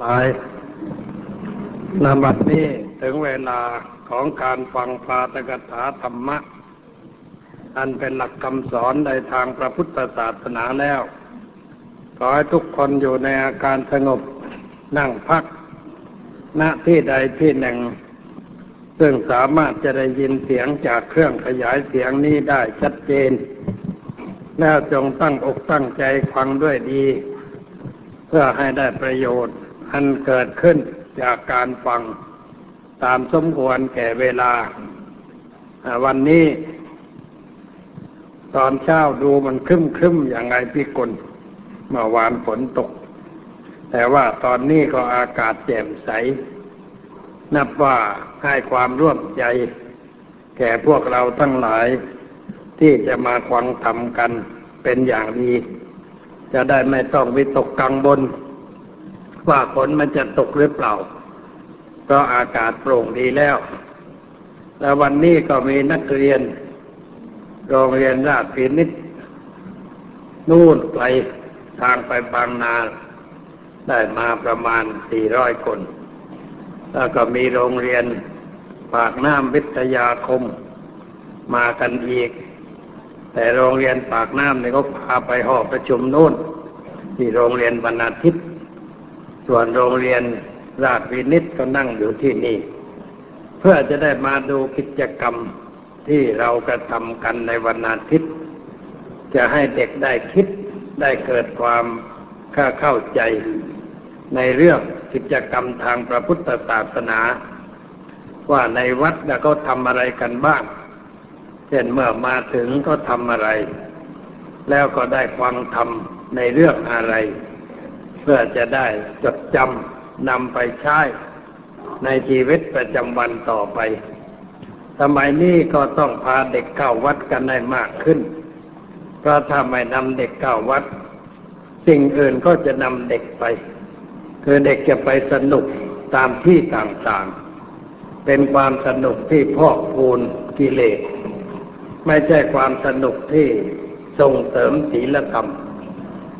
หลายนบัดนี้ถึงเวลาของการฟังปาตกถาธรรมะ อันเป็นหลักคำสอนในทางพระพุทธศาสนาแล้ว ขอให้ทุกคนอยู่ในอาการสงบนั่งพักณที่ใดที่หนึ่ง ซึ่งสามารถจะได้ยินเสียงจากเครื่องขยายเสียงนี้ได้ชัดเจน แล้วจงตั้งอกตั้งใจฟังด้วยดี เพื่อให้ได้ประโยชน์ อันเกิดขึ้นจากการฟังตามสมควรแก่เวลา วันนี้ ตอนเช้าดูมันครึ้มครึ้มอย่างไรพี่กลเมื่อวานฝนตก แต่ว่าตอนนี้ก็อากาศแจ่มใส นับว่าให้ความร่วมใจ แก่พวกเราทั้งหลาย ที่จะมาควังทำกันเป็นอย่างดี จะได้ไม่ต้องวิตกกังวล ว่าฝนมันจะตกหรือเปล่า เพราะอากาศโปร่งดีแล้ว แล้ววันนี้ก็มีนักเรียน โรงเรียนราชพินิษนู่นไกลทางไปบางนาได้มาประมาณ400คน แล้วก็มีโรงเรียนปากน้ำวิทยาคม มากันอีก แต่โรงเรียนปากน้ำเนี่ยเขาพาไปหอประชุมนู่น ที่โรงเรียนบรรณาทิตย์ ส่วนโรงเรียนราชวินิตก็นั่งอยู่ที่นี่ เพื่อจะได้มาดูกิจกรรมที่เรากระทำกันในวันอาทิตย์ จะให้เด็กได้คิดได้เกิดความข้าเข้าใจ ในเรื่องกิจกรรมทางพระพุทธศาสนา ว่าในวัดเขาทำอะไรกันบ้าง เช่นเมื่อมาถึงก็ทำอะไร แล้วก็ได้ฟังธรรมในเรื่องอะไร เพื่อจะได้จดจำนำไปใช้ในชีวิตประจำวันต่อไป สมัยนี้ก็ต้องพาเด็กเข้าวัดกันได้มากขึ้น เพราะถ้าไม่นำเด็กเข้าวัด สิ่งอื่นก็จะนำเด็กไป คือเด็กจะไปสนุกตามที่ต่างๆ เป็นความสนุกที่พอกพูนกิเลส ไม่ใช่ความสนุกที่ส่งเสริมศีลธรรม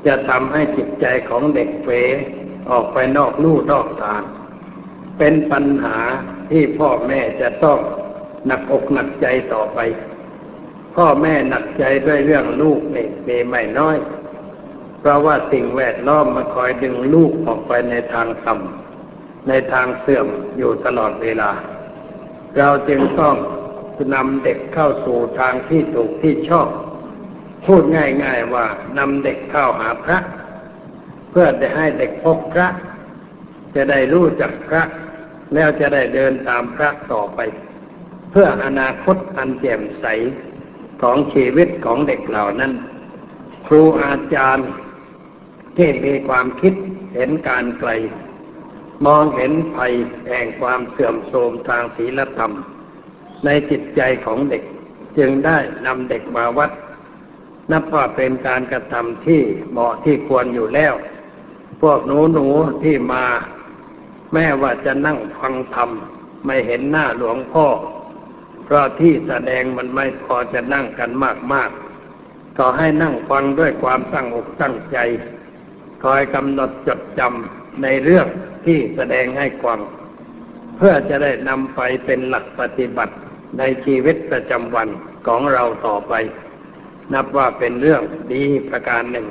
จะทำให้จิตใจของเด็กเฟออกไปนอกลู่นอกทาง เป็นปัญหาที่พ่อแม่จะต้องหนักอกหนักใจต่อไป พ่อแม่หนักใจด้วยเรื่องลูกนี่มีไม่น้อย เพราะว่าสิ่งแวดล้อมมาคอยดึงลูกออกไปในทางต่ำในทางเสื่อมอยู่ตลอดเวลา เราจึงต้องนำเด็กเข้าสู่ทางที่ถูกที่ชอบ พูดง่าย ๆว่านำเด็กเข้าหาพระ เพื่อจะให้เด็กพบพระ จะได้รู้จักพระ แล้วจะได้เดินตามพระต่อไป เพื่ออนาคตอันแจ่มใสของชีวิตของเด็กเหล่านั้น ครูอาจารย์ที่มีความคิดเห็นการไกล มองเห็นภัยแห่งความเสื่อมโทรมทางศีลธรรม ในจิตใจของเด็ก จึงได้นำเด็กมาวัด นับว่าเป็นการกระทำที่เหมาะที่ควรอยู่แล้ว พวกหนูหนูที่มาแม้ว่าจะนั่งฟังธรรมไม่เห็นหน้าหลวงพ่อ เพราะที่แสดงมันไม่พอจะนั่งกันมากๆก็ให้นั่งฟังด้วยความตั้งอกตั้งใจ คอยกำหนดจดจำในเรื่องที่แสดงให้ฟัง เพื่อจะได้นำไปเป็นหลักปฏิบัติในชีวิตประจำวันของเราต่อไป นับว่าเป็นเรื่องดีประการหนึ่ง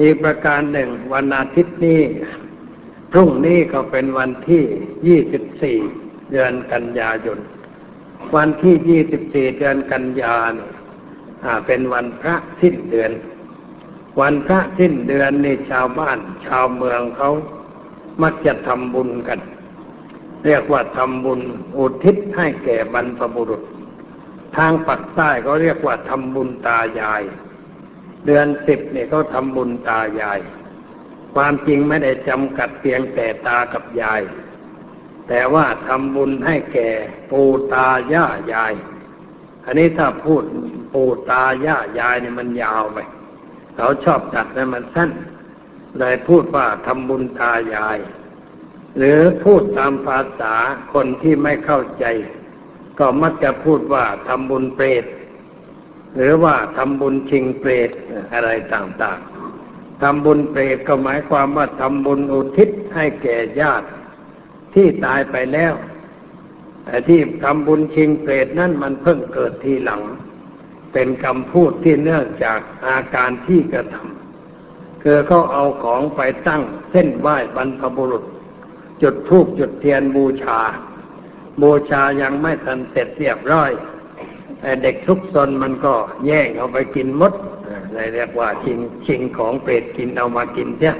อีกประการหนึ่ง วันอาทิตย์นี้ พรุ่งนี้ก็เป็นวันที่24เดือนกันยายน วันที่24เดือนกันยานเป็นวันพระสิ้นเดือน วันพระสิ้นเดือนนี่ชาวบ้าน ชาวเมืองเขามักจะทำบุญกัน เรียกว่าทำบุญอุทิศให้แก่บรรพบุรุษ ทางปักใต้เขาเรียกว่าทำบุญตายาย เดือนสิบเนี่ยเขาทำบุญตายาย ความจริงไม่ได้จำกัดเพียงแต่ตากับยาย แต่ว่าทำบุญให้แก่ปู่ตาย่ายาย อันนี้ถ้าพูดปู่ตาย่ายายเนี่ยมันยาวไปเขาชอบจัดให้มันสั้นเลยพูดว่าทำบุญตายาย หรือพูดตามภาษาคนที่ไม่เข้าใจ ก็มักจะพูดว่าทำบุญเปรต หรือว่าทำบุญชิงเปรตอะไรต่างๆทำบุญเปรตก็หมายความว่าทำบุญอุทิศให้แก่ญาติ ที่ตายไปแล้วแต่ที่ทำบุญชิงเปรตนั่นมันเพิ่งเกิดทีหลัง เป็นคำพูดที่เนื่องจากอาการที่กระทำคือเขาเอาของไปตั้งเส้นไหว้บรรพบุรุษ จุดธูปจุดเทียนบูชา บูชายังไม่ทันเสร็จเรียบร้อยเด็กทุกซนมันก็แย่งเอาไปกินมดเลยเรียกว่าชิงชิงของเปรตกินเอามากินเสีย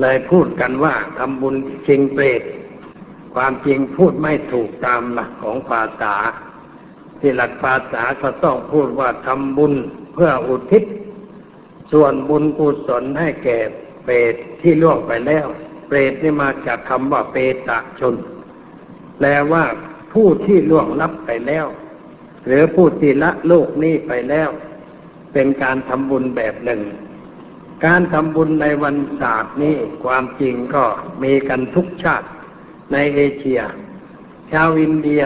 เลยพูดกันว่าทำบุญชิงเปรตความจริงพูดไม่ถูกตามหลักของภาษา ที่หลักภาษาก็ต้องพูดว่าทำบุญเพื่ออุทิศ ส่วนบุญกุศลให้แก่เปรตที่ล่วงไปแล้ว เปรตนี่มาจากคำว่าเปตะชน แปลว่าผู้ที่ล่วงลับไปแล้ว หรือผู้ที่ละโลกนี้ไปแล้ว เป็นการทำบุญแบบหนึ่ง การทำบุญในวันศาสตร์นี้ความจริงก็มีกันทุกชาติในเอเชีย ชาวอินเดีย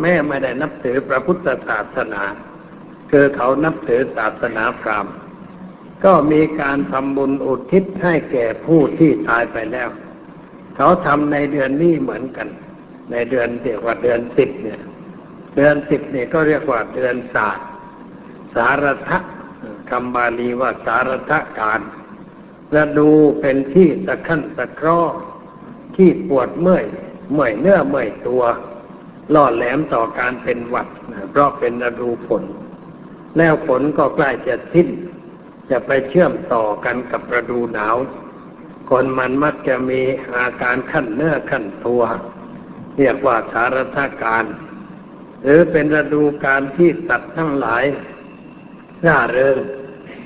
แม่ไม่ได้นับถือพระพุทธศาสนา คือเขานับถือศาสนาพราหมณ์ก็มีการทำบุญอุทิศให้แก่ผู้ที่ตายไปแล้ว เขาทำในเดือนนี้เหมือนกัน ในเดือนเรียกว่าเดือนสิบเนี่ย เดือนสิบเนี่ยก็เรียกว่าเดือนศาสตร์ สารทะคำบาลีว่าสารทะการและดูเป็นที่ตะขั้นตะครอที่ปวดเมื่อยเมื่อยเนื้อเมื่อยตัวล่อแหลมต่อการเป็นหวัดเพราะเป็นฤดูฝนแล้วฝนก็ใกล้จะสิ้น จะไปเชื่อมต่อกันกับฤดูหนาว คนมันมักจะมีอาการขั้นเนื้อขั้นตัว เรียกว่าสารทาการ หรือเป็นฤดูการที่สัตว์ทั้งหลายร่าเริง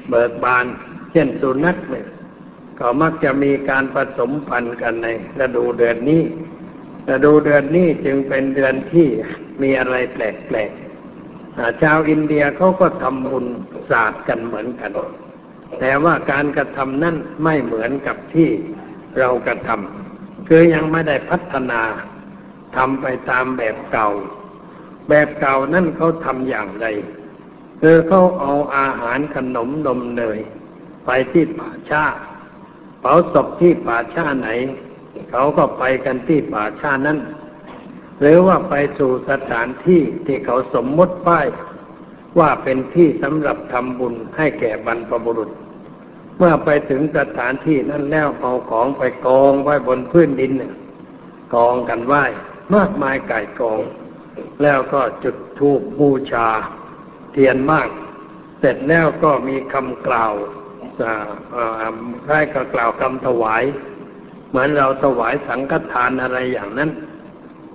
เบิกบาน เช่นสุนัขเนี่ยก็มักจะมีการผสมพันธุ์กันในฤดูเดือนนี้ฤดูเดือนนี้จึงเป็นเดือนที่มีอะไรแปลกๆชาวอินเดียเขาก็ทำบุญศาสตร์กันเหมือนกัน แต่ว่าการกระทำนั้นไม่เหมือนกับที่เรากระทำคือยังไม่ได้พัฒนา ทำไปตามแบบเก่า แบบเก่านั่นเขาทำอย่างไรคือเขาเอาอาหารขนมนมเนยไปที่ป่าชาเผาศพที่ป่าชาไหน เขาก็ไปกันที่ป่าชานั้น หรือว่าไปสู่สถานที่ที่เขาสมมติป้ายว่าเป็นที่สำหรับทำบุญให้แก่บรรพบุรุษ เมื่อไปถึงสถานที่นั้นแล้วเอาของไปกองไว้บนพื้นดินกองกันไหว้ มากมายไก่กอง แล้วก็จุดธูปบูชา เทียนมาก เสร็จแล้วก็มีคำกล่าวคล้ายกับกล่าวคำถวาย เหมือนเราถวายสังฆทานอะไรอย่างนั้น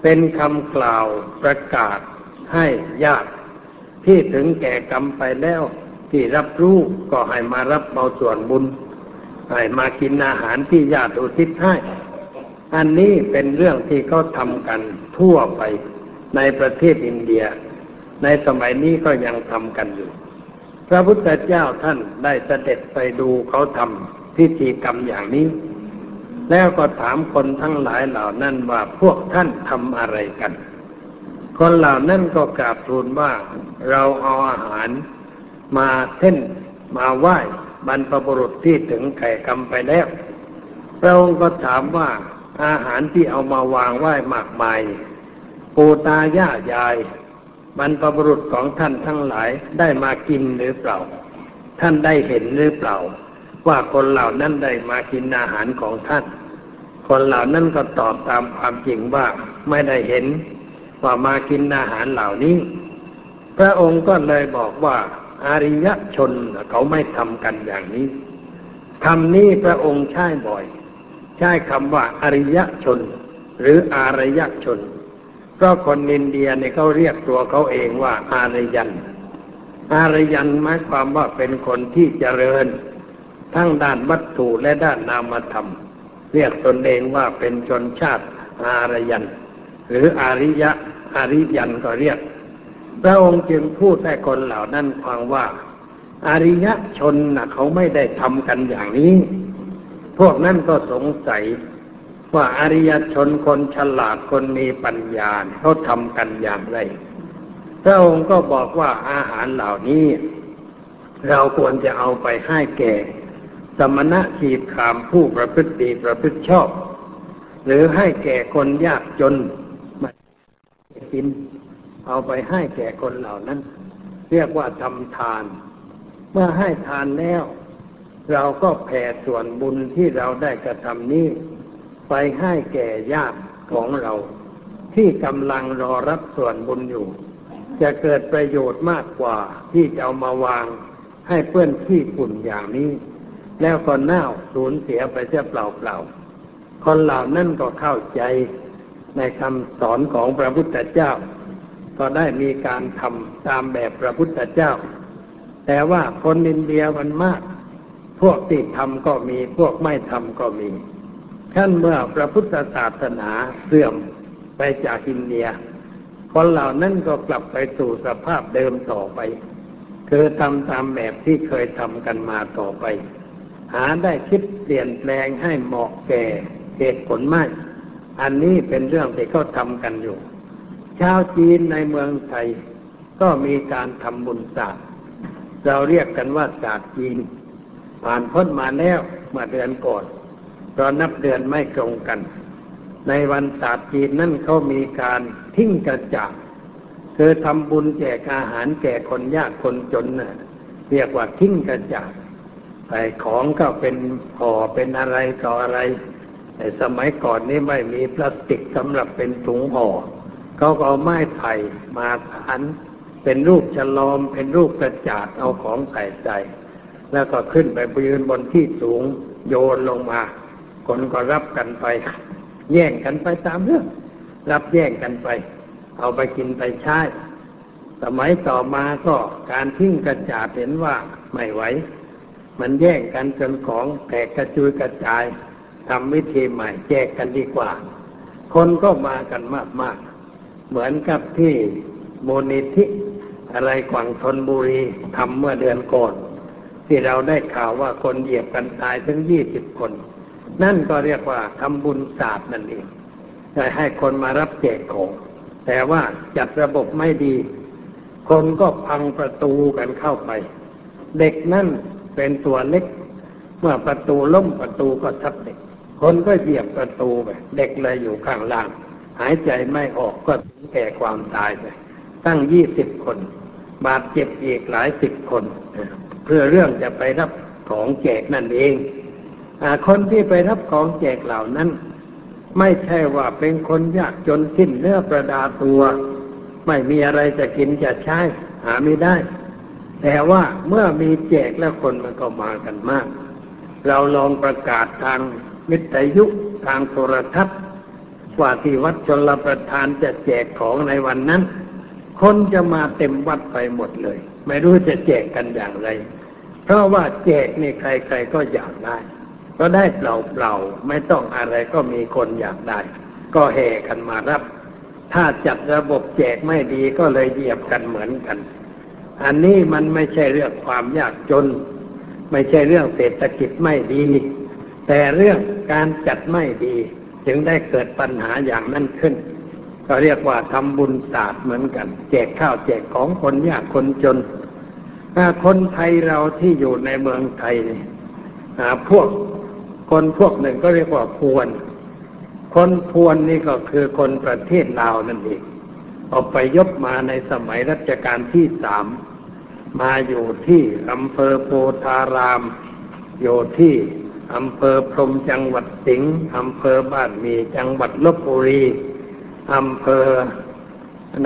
เป็นคำกล่าวประกาศให้ญาติที่ถึงแก่กรรมไปแล้ว ที่รับรู้ก็ให้มารับเอาส่วนบุญให้มากินอาหารที่ญาติอุทิศให้ อันนี้เป็นเรื่องที่เขาทำกันทั่วไปในประเทศอินเดีย ในสมัยนี้ก็ยังทำกันอยู่ พระพุทธเจ้าท่านได้เสด็จไปดูเขาทำพิธีกรรมอย่างนี้ แล้วก็ถามคนทั้งหลายเหล่านั้นว่าพวกท่านทำอะไรกัน คนเหล่านั้นก็กราบทูลว่าเราเอาอาหารมาเส้นมาไหว้บรรพบุรุษที่ถึงแก่กรรมไปแล้วพระองค์ก็ถามว่า อาหารที่เอามาวางไหว้มากมายปูตาย่ายาย บรรพบุรุษของท่านทั้งหลายได้มากินหรือเปล่า ท่านได้เห็นหรือเปล่า ว่าคนเหล่านั้นได้มากินอาหารของท่าน คนเหล่านั้นก็ตอบตามความจริงว่าไม่ได้เห็นว่ามากินอาหารเหล่านี้ พระองค์ก็เลยบอกว่าอาริยชนเขาไม่ทำกันอย่างนี้คำนี้พระองค์ใช้บ่อย ใช้คำว่าอริยชน หรืออารยชน เพราะคนอินเดียเนี่ยเขาเรียกตัวเขาเองว่าอารยัน อารยันหมายความว่าเป็นคนที่เจริญ ทั้งด้านวัตถุและด้านนามธรรม เรียกตนเองว่าเป็นชนชาติอารยัน หรืออริยะอริยันก็เรียก พระองค์จึงพูดให้คนเหล่านั้นฟังว่าอาริยชนนะเขาไม่ได้ทำกันอย่างนี้ วกนั้นก็สงสัยว่าอริยชนคนฉลาดคนมีปัญญาเขาทำกันอย่างไร พระองค์ก็บอกว่าอาหารเหล่านี้ เราควรจะเอาไปให้แก่ สมณะขีดขามผู้ประพฤติดีประพฤติชอบ หรือให้แก่คนยากจนมากิน เอาไปให้แก่คนเหล่านั้น เรียกว่าทำทาน เมื่อให้ทานแล้ว เราก็แผ่ส่วนบุญที่เราได้กระทำนี้ ไปให้แก่ญาติของเรา ที่กำลังรอรับส่วนบุญอยู่ จะเกิดประโยชน์มากกว่าที่จะเอามาวางให้เพื่อนขี้ฝุ่นอย่างนี้ แล้วก็เน่าสูญเสียไปเสียเปล่าๆคนเหล่านั้นก็เข้าใจในคำสอนของพระพุทธเจ้า ก็ได้มีการทำตามแบบพระพุทธเจ้า แต่ว่าคนอินเดียมันมาก พวกที่ทำก็มี พวกไม่ทำก็มีขั้นเมื่อพระพุทธศาสนาเสื่อมไปจากอินเดีย คนเหล่านั้นก็กลับไปสู่สภาพเดิมต่อไป คือทำตามแบบที่เคยทำกันมาต่อไป หาได้คิดเปลี่ยนแปลงให้เหมาะแก่เหตุผลไม่อันนี้เป็นเรื่องที่เขาทำกันอยู่ ชาวจีนในเมืองไทยก็มีการทำบุญศาสตร์ เราเรียกกันว่าศาสตร์จีน ผ่านพ้นมาแล้วเมื่อเดือนก่อนเพราะนับเดือนไม่ตรงกัน ในวันศาสตร์จีนนั่นเขามีการทิ้งกระจาดคือทำบุญแจกอาหารแก่คนยากคนจนน่ะเรียกว่าทิ้งกระจาดใส่ของก็เป็นห่อเป็นอะไรต่ออะไรแต่สมัยก่อนนี้ไม่มีพลาสติกสำหรับเป็นถุงห่อเขาก็เอาไม้ไผ่มาฐานเป็นรูปฉลอมเป็นรูปกระจาดเอาของใส่ใจ แล้วก็ขึ้นไปยืนบนที่สูงโยนลงมา คนก็รับกันไป แย่งกันไปตามเรื่อง รับแย่งกันไป เอาไปกินไปใช้ สมัยต่อมาก็การทิ้งกระจาดเห็นว่าไม่ไหว มันแย่งกันจนของแตกกระจุยกระจายทำวิธีใหม่แจกกันดีกว่า คนก็มากันมากๆเหมือนกับที่โมนิธิอะไรกวางทนบุรีทำเมื่อเดือนก่อน ที่เราได้ข่าวว่าคนเหยียบกันตายถึงยี่สิบคน นั่นก็เรียกว่าทำบุญศาสตร์นั่นเองให้คนมารับแจกของ แต่ว่าจัดระบบไม่ดี คนก็พังประตูกันเข้าไป เด็กนั่นเป็นตัวเล็ก เมื่อประตูล้มประตูก็ทับเด็ก คนก็เหยียบประตูไปเด็กเลยอยู่ข้างล่าง หายใจไม่ออกก็ถึงแก่ความตายไปตั้งยี่สิบคน บาดเจ็บอีกหลายสิบคน พื่อเรื่องจะไปรับของแจกนั่นเองอคนที่ไปรับของแจกเหล่านั้น ไม่ใช่ว่าเป็นคนยากจนสิ้นเนื้อประดาตัว ไม่มีอะไรจะกินจะใช้หาไม่ได้ แต่ว่าเมื่อมีแจกแล้วคนมันก็มากันมาก เราลองประกาศทางวิทยุทางโทรทัศน์ว่าที่วัดชนรประทานจะแจกของในวันนั้น คนจะมาเต็มวัดไปหมดเลย ไม่รู้จะแจกกันอย่างไร เพราะว่าแจกนี่ใครๆก็อยากได้ ก็ได้เปล่าๆไม่ต้องอะไรก็มีคนอยากได้ ก็แห่กันมารับ ถ้าจัดระบบแจกไม่ดีก็เลยเหยียบกันเหมือนกัน อันนี้มันไม่ใช่เรื่องความยากจน ไม่ใช่เรื่องเศรษฐกิจไม่ดี แต่เรื่องการจัดไม่ดี จึงได้เกิดปัญหาอย่างนั้นขึ้นก็เรียกว่าทำบุญศาสตร์เหมือนกัน แจกข้าวแจกของคนยากคนจน คนไทยเราที่อยู่ในเมืองไทยเนี่ยพวกคนพวกหนึ่งก็เรียกว่าพวน คนพวนนี่ก็คือคนประเทศลาวนั่นเองออกไปยบมาในสมัยรัชกาลที่สามมาอยู่ที่อำเภอโพธาราม อยู่ที่อำเภอพรมจังหวัดสิงห์อำเภอบ้านมีจังหวัดลบบุรีอำเภอ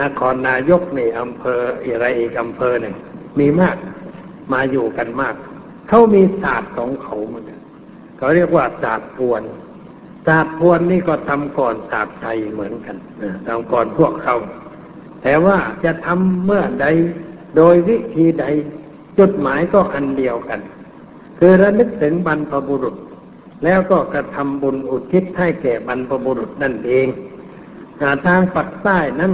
นครนายกนี่อำเภออะไรอีกอำเภอหนึ่ง มีมากมาอยู่กันมาก เขามีศาสตร์ของเขาเหมือนกันเขาเรียกว่าศาสตร์พวนศาสตร์พวนนี่ก็ทำก่อนศาสตร์ไทยเหมือนกันทำก่อนพวกเขาแต่ว่าจะทำเมื่อใดโดยวิธีใดจุดหมายก็อันเดียวกัน คือระลึกถึงบรรพบุรุษ แล้วก็กระทำบุญอุทิศให้แก่บรรพบุรุษนั่นเองทางปักใต้นั้น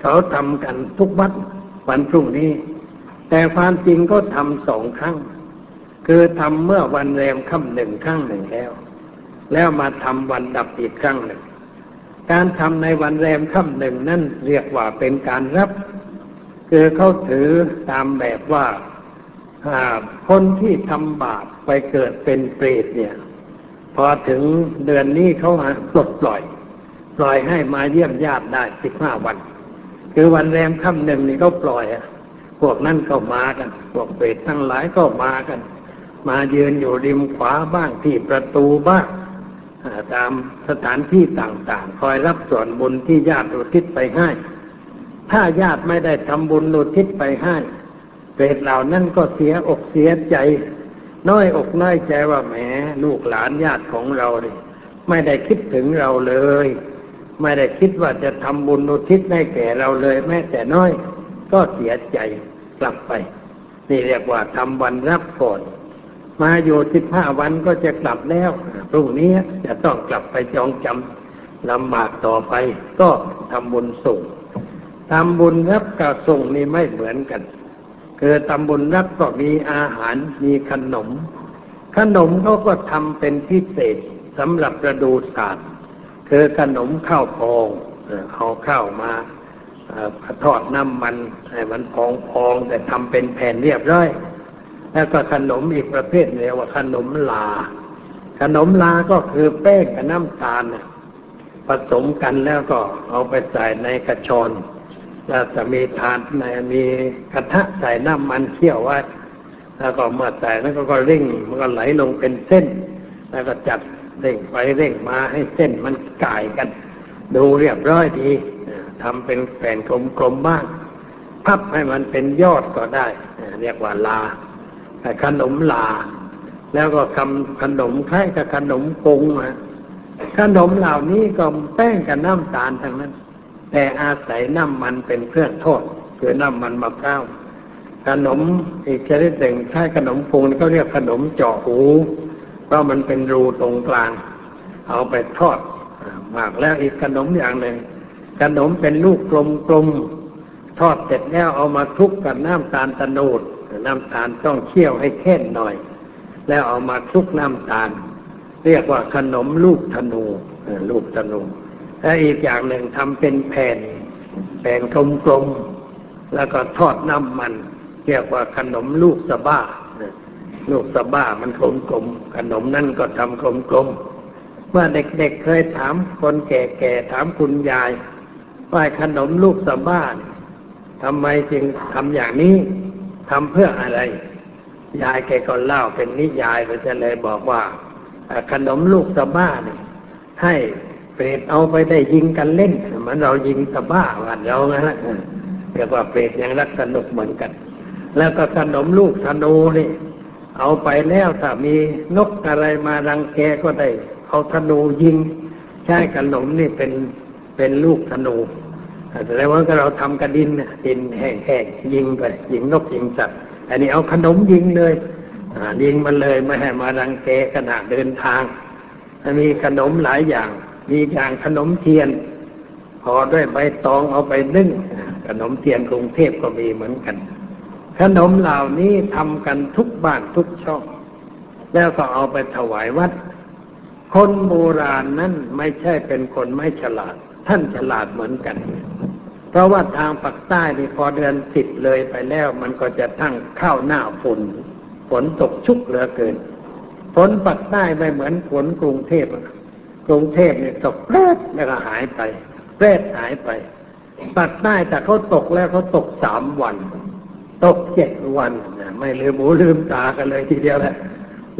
เขาทำกันทุกวัดวันพรุ่งนี้ แต่ความจริงก็ทำสองครั้ง คือทำเมื่อวันแรมค่ำหนึ่งครั้งหนึ่งแล้ว แล้วมาทำวันดับอีกครั้งหนึ่ง การทำในวันแรมค่ำหนึ่งนั่นเรียกว่าเป็นการรับ คือเขาถือตามแบบว่าคนที่ทำบาปไปเกิดเป็นเปรตเนี่ย พอถึงเดือนนี้เขาปลดปล่อย ปล่อยให้มาเยี่ยมญาติได้สิบห้าวัน คือวันแรมค่ำหนึ่งนี่เขาปล่อยอะ พวกนั่นก็มากัน พวกเปรตทั้งหลายก็มากัน มายืนอยู่ริมขวาบ้างที่ประตูบ้างตามสถานที่ต่างๆ คอยรับส่วนบุญที่ญาติอุทิศไปให้ ถ้าญาติไม่ได้ทำบุญอุทิศไปให้ เปรตเหล่านั้นก็เสียอกเสียใจ น้อยอกน้อยใจว่าแหมลูกหลานญาติของเราเนี่ยไม่ได้คิดถึงเราเลย ไม่ได้คิดว่าจะทำบุญอุทิศให้แก่เราเลยแม้แต่น้อย ก็เสียใจกลับไป นี่เรียกว่าทำวันรับก่อน มาอยู่สิบห้าวันก็จะกลับแล้วพรุ่งนี้จะต้องกลับไปจองจำลำบากต่อไป ก็ทำบุญส่งทำบุญรับกับส่งนี่ไม่เหมือนกัน คือทำบุญรับก็มีอาหารมีขนม ขนมเขาก็ทำเป็นพิเศษสำหรับระดูศาสตร์คือขนมข้าวพองเอาข้าวมา ทอดน้ำมันให้มันพองๆแต่ทำเป็นแผ่นเรียบร้อย แล้วก็ขนมอีกประเภทเรียกว่าขนมลา ขนมลาก็คือแป้งกับน้ำตาลผสมกันแล้วก็เอาไปใส่ในกระชอนแล้วจะมีทานในมีกระทะใส่น้ำมันเคี่ยวไว้ แล้วก็เมื่อใส่แล้วก็เร่งมันก็ไหลลงเป็นเส้น แล้วก็จัดเร่งไปเร่งมาให้เส้นมันก่ายกัน ดูเรียบร้อยดี ทำเป็นแผ่นกลมๆบ้าง พับให้มันเป็นยอดก็ได้ เรียกว่าลาขนมลา แล้วก็คำขนมคล้ายกับขนมกงนะขนมเหล่านี้ก็แป้งกับน้ำตาลทั้งนั้น แต่อาศัยน้ำมันเป็นเครื่องทอดคือน้ำมันมะพร้าวขนมอีกชนิดหนึ่งคล้ายขนมปุงเขาเรียกขนมเจาะหูเพราะมันเป็นรูตรงกลาง เอาไปทอดมากแล้วอีกขนมอย่างหนึ่ง ขนมเป็นลูกกลมๆทอดเสร็จแล้วเอามาทุกกับน้ำตาลตะโนดน้ำตาลต้องเคี่ยวให้แค่นหน่อย แล้วเอามาคลุกน้ำตาล เรียกว่าขนมลูกธนูลูกธนูและอีกอย่างหนึ่งทำเป็นแผ่นแผ่นกลมๆแล้วก็ทอดน้ำมัน เรียกว่าขนมลูกสะบ้าลูกสะบ้ามันกลมๆขนมนั่นก็ทำกลมๆเมื่อเด็กๆเเคยถามคนแก่ๆถามคุณยาย ว่าขนมลูกสบ้านทำไมจึงทำอย่างนี้ทำเพื่ออะไร ยายแกก็เล่าเป็นนิยายไปจะเลยบอกว่า ขนมลูกสบ้าเนี่ยให้เปรตเอาไปได้ยิงกันเล่นเหมือนเรายิงสบ้าวันเรานะฮะเรียกว่าเปรตยังรักสนุกเหมือนกัน แล้วก็ขนมลูกธนูนี่เอาไปแล้วถ้ามีนกอะไรมารังแกก็ได้ เอาธนูยิง ใช้ขนมนี่เป็น เป็นลูกธนูแต่แล้วว่าเราทำกระดินดินแห้งๆยิงไปยิงนกยิงสัตว์อันนี้เอาขนมยิงเลยยิงมันเลยไม่ให้มารังแกขณะเดินทางมีขนมหลายอย่าง มีอย่างขนมเทียนพอด้วยใบตองเอาไปนึ่งขนมเทียนกรุงเทพก็มีเหมือนกัน ขนมเหล่านี้ทำกันทุกบ้านทุกช่อง แล้วก็เอาไปถวายวัด คนโบราณนั้นไม่ใช่เป็นคนไม่ฉลาด ท่านฉลาดเหมือนกัน เพราะว่าทางปากใต้นี่พอเดือนสิบเลยไปแล้ว มันก็จะทั้งเข้าหน้าฝนฝนตกชุกเหลือเกินฝนปากใต้ไม่เหมือนฝนกรุงเทพกรุงเทพเนี่ยตกแป๊ดแล้วก็หายไปแป๊ดหายไปปากใต้แต่เขาตกแล้วเขาตกสามวัน ตกเจ็ดวันไม่ลืมหูลืมตากันเลยทีเดียวแหละ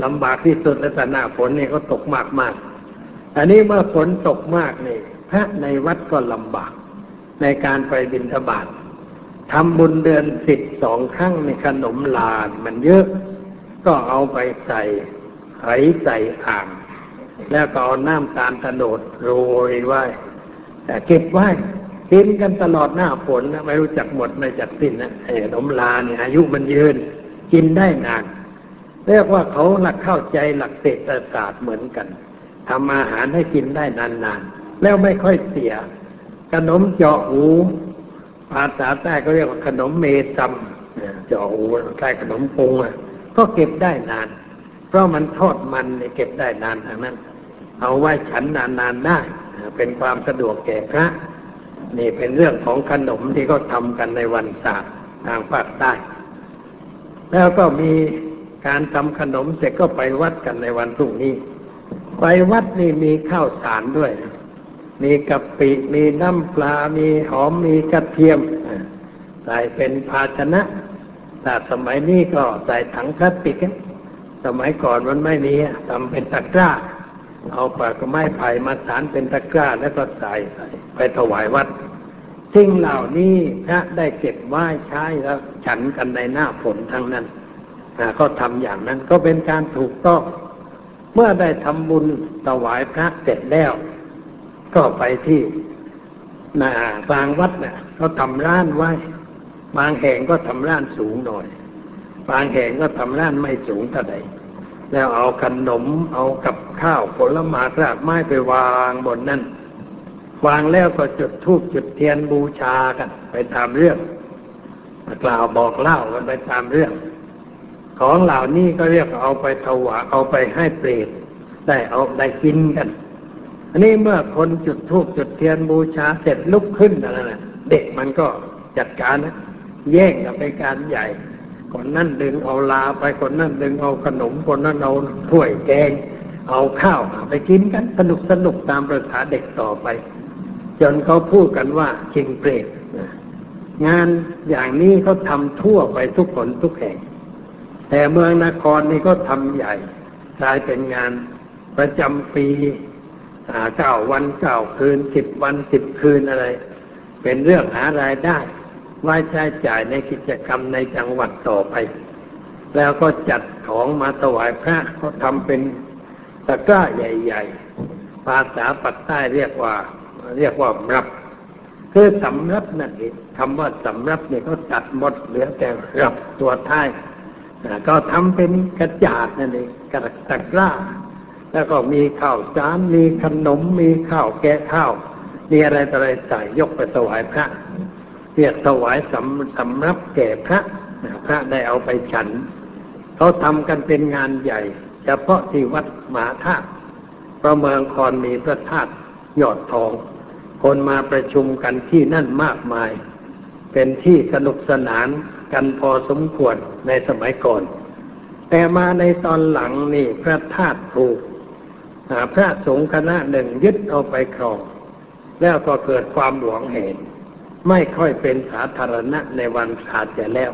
ลำบากที่สุดและแต่หน้าฝนเนี่ยเขาตกมากมากอันนี้เมื่อฝนตกมากนี่ พระในวัดก็ลำบาก ในการไปบิณฑบาตทำบุญเดือนสิบสองครั้งในขนมลาดมันเยอะ ก็เอาไปใส่ไหใส่อ่าง แล้วก็เอาน้ำตาลตะโนดโรยไว้ แต่เก็บไว้กินกันตลอดหน้าฝนนะไม่รู้จักหมดไม่จักสิ้นนะไอ้ขนมลาเนี่ยอายุมันยืน กินได้นานเรียกว่าเขาหลักเข้าใจหลักเศรษฐศาสตร์เหมือนกันทำอาหารให้กินได้นานๆ แล้วไม่ค่อยเสีย ขนมเจาะหูภาษาใต้ก็เรียกว่าขนมเมซัมเจาะหูใช้ขนมปุงอะ ก็เก็บได้นาน เพราะมันทอดมันเก็บได้นานทางนั้น เอาไว้ฉันนานๆได้ เป็นความสะดวกแก่พระ นี่เป็นเรื่องของขนมที่เขาทากันในวันศาสตร์ทางภาคใต้ แล้วก็มีการทำขนมเสร็จก็ไปวัดกันในวันพรุ่งนี้ ไปวัดนี่มีข้าวสารด้วย มีกะปิ มีน้ำปลา มีหอม มีกระเทียม ใส่เป็นภาชนะ แต่สมัยนี้ก็ใส่ถังพลาสติก สมัยก่อนมันไม่มีอะทำเป็นตะกร้า เอาปากไม้ไผ่มาสารเป็นตะกร้าแล้วก็ใส่ไปถวายวัด สิ่งเหล่านี้พระได้เก็บไว้ใช้แล้วฉันกันในหน้าฝนทั้งนั้นอ่าก็ทำอย่างนั้นก็เป็นการถูกต้อง เมื่อได้ทำบุญถวายพระเสร็จแล้ว ก็ไปที่หน้ากลางวัดเนี่ยเขาทำร้านไว้ บางแห่งก็ทำร้านสูงหน่อย บางแห่งก็ทำร้านไม่สูงเท่าใดแล้วเอาขนมเอากับข้าวผลไม้รากไม้ไปวางบนนั้นวางแล้วก็จุดธูปจุดเทียนบูชากัน ไปตามเรื่องกล่าวบอกเล่ากันไปตามเรื่อง ของเหล่านี้ก็เรียกเอาไปถวายเอาไปให้เปรตได้เอาได้กินกัน นนี้เมื่อคนจุดธูปจุดเทียนบูชาเสร็จลุกขึ้นอะไรนะเด็กมันก็จัดการนะแย่งกันไปการใหญ่คนนั่นดึงเอาลาไปคนนั่นดึงเอาขนมคนนั่นเอาถ้วยแกง เอาข้าวไปกินกันสนุกสนุกตามประษาเด็กต่อไป จนเขาพูดกันว่าชิงเปรตงานอย่างนี้เขาทำทั่วไปทุกคนทุกแห่ง แต่เมืองนครนี่ก็ทำใหญ่กลายเป็นงานประจำปี เก้าวันเก้าคืนสิบวันสิบคืนอะไร เป็นเรื่องหารายได้ไว้ใช้จ่ายในกิจกรรมในจังหวัดต่อไป แล้วก็จัดของมาถวายพระเขาทำเป็นตะกร้าใหญ่ ๆ ภาษาปักใต้เรียกว่า เรียกว่ารับ คือสำรับนั่นเองคำว่าสำรับเนี่ยเขาตัดหมดเหลือแต่รับตัวท้ายก็ทำเป็นกระจาดนั่นเองกระตะกร้า แล้วก็มีข้าวสารมีขนมมีข้าวแกะข้าวมีอะไรต่ออะไรใส่ยกไปถวายพระเรียกถวายสำสำรับแก่พระนะพระได้เอาไปฉัน เขาทำกันเป็นงานใหญ่ เฉพาะที่วัดมหาธาตุเพระเมืองคอนมีพระธาตุยอดทอง คนมาประชุมกันที่นั่นมากมาย เป็นที่สนุกสนานกันพอสมควรในสมัยก่อน แต่มาในตอนหลังนี่พระธาตุถูก พระสงฆ์คณะหนึ่งยึดเอาไปครอง แล้วก็เกิดความหวงเห็นไม่ค่อยเป็นสาธารณะในวันขาดเสียแล้ว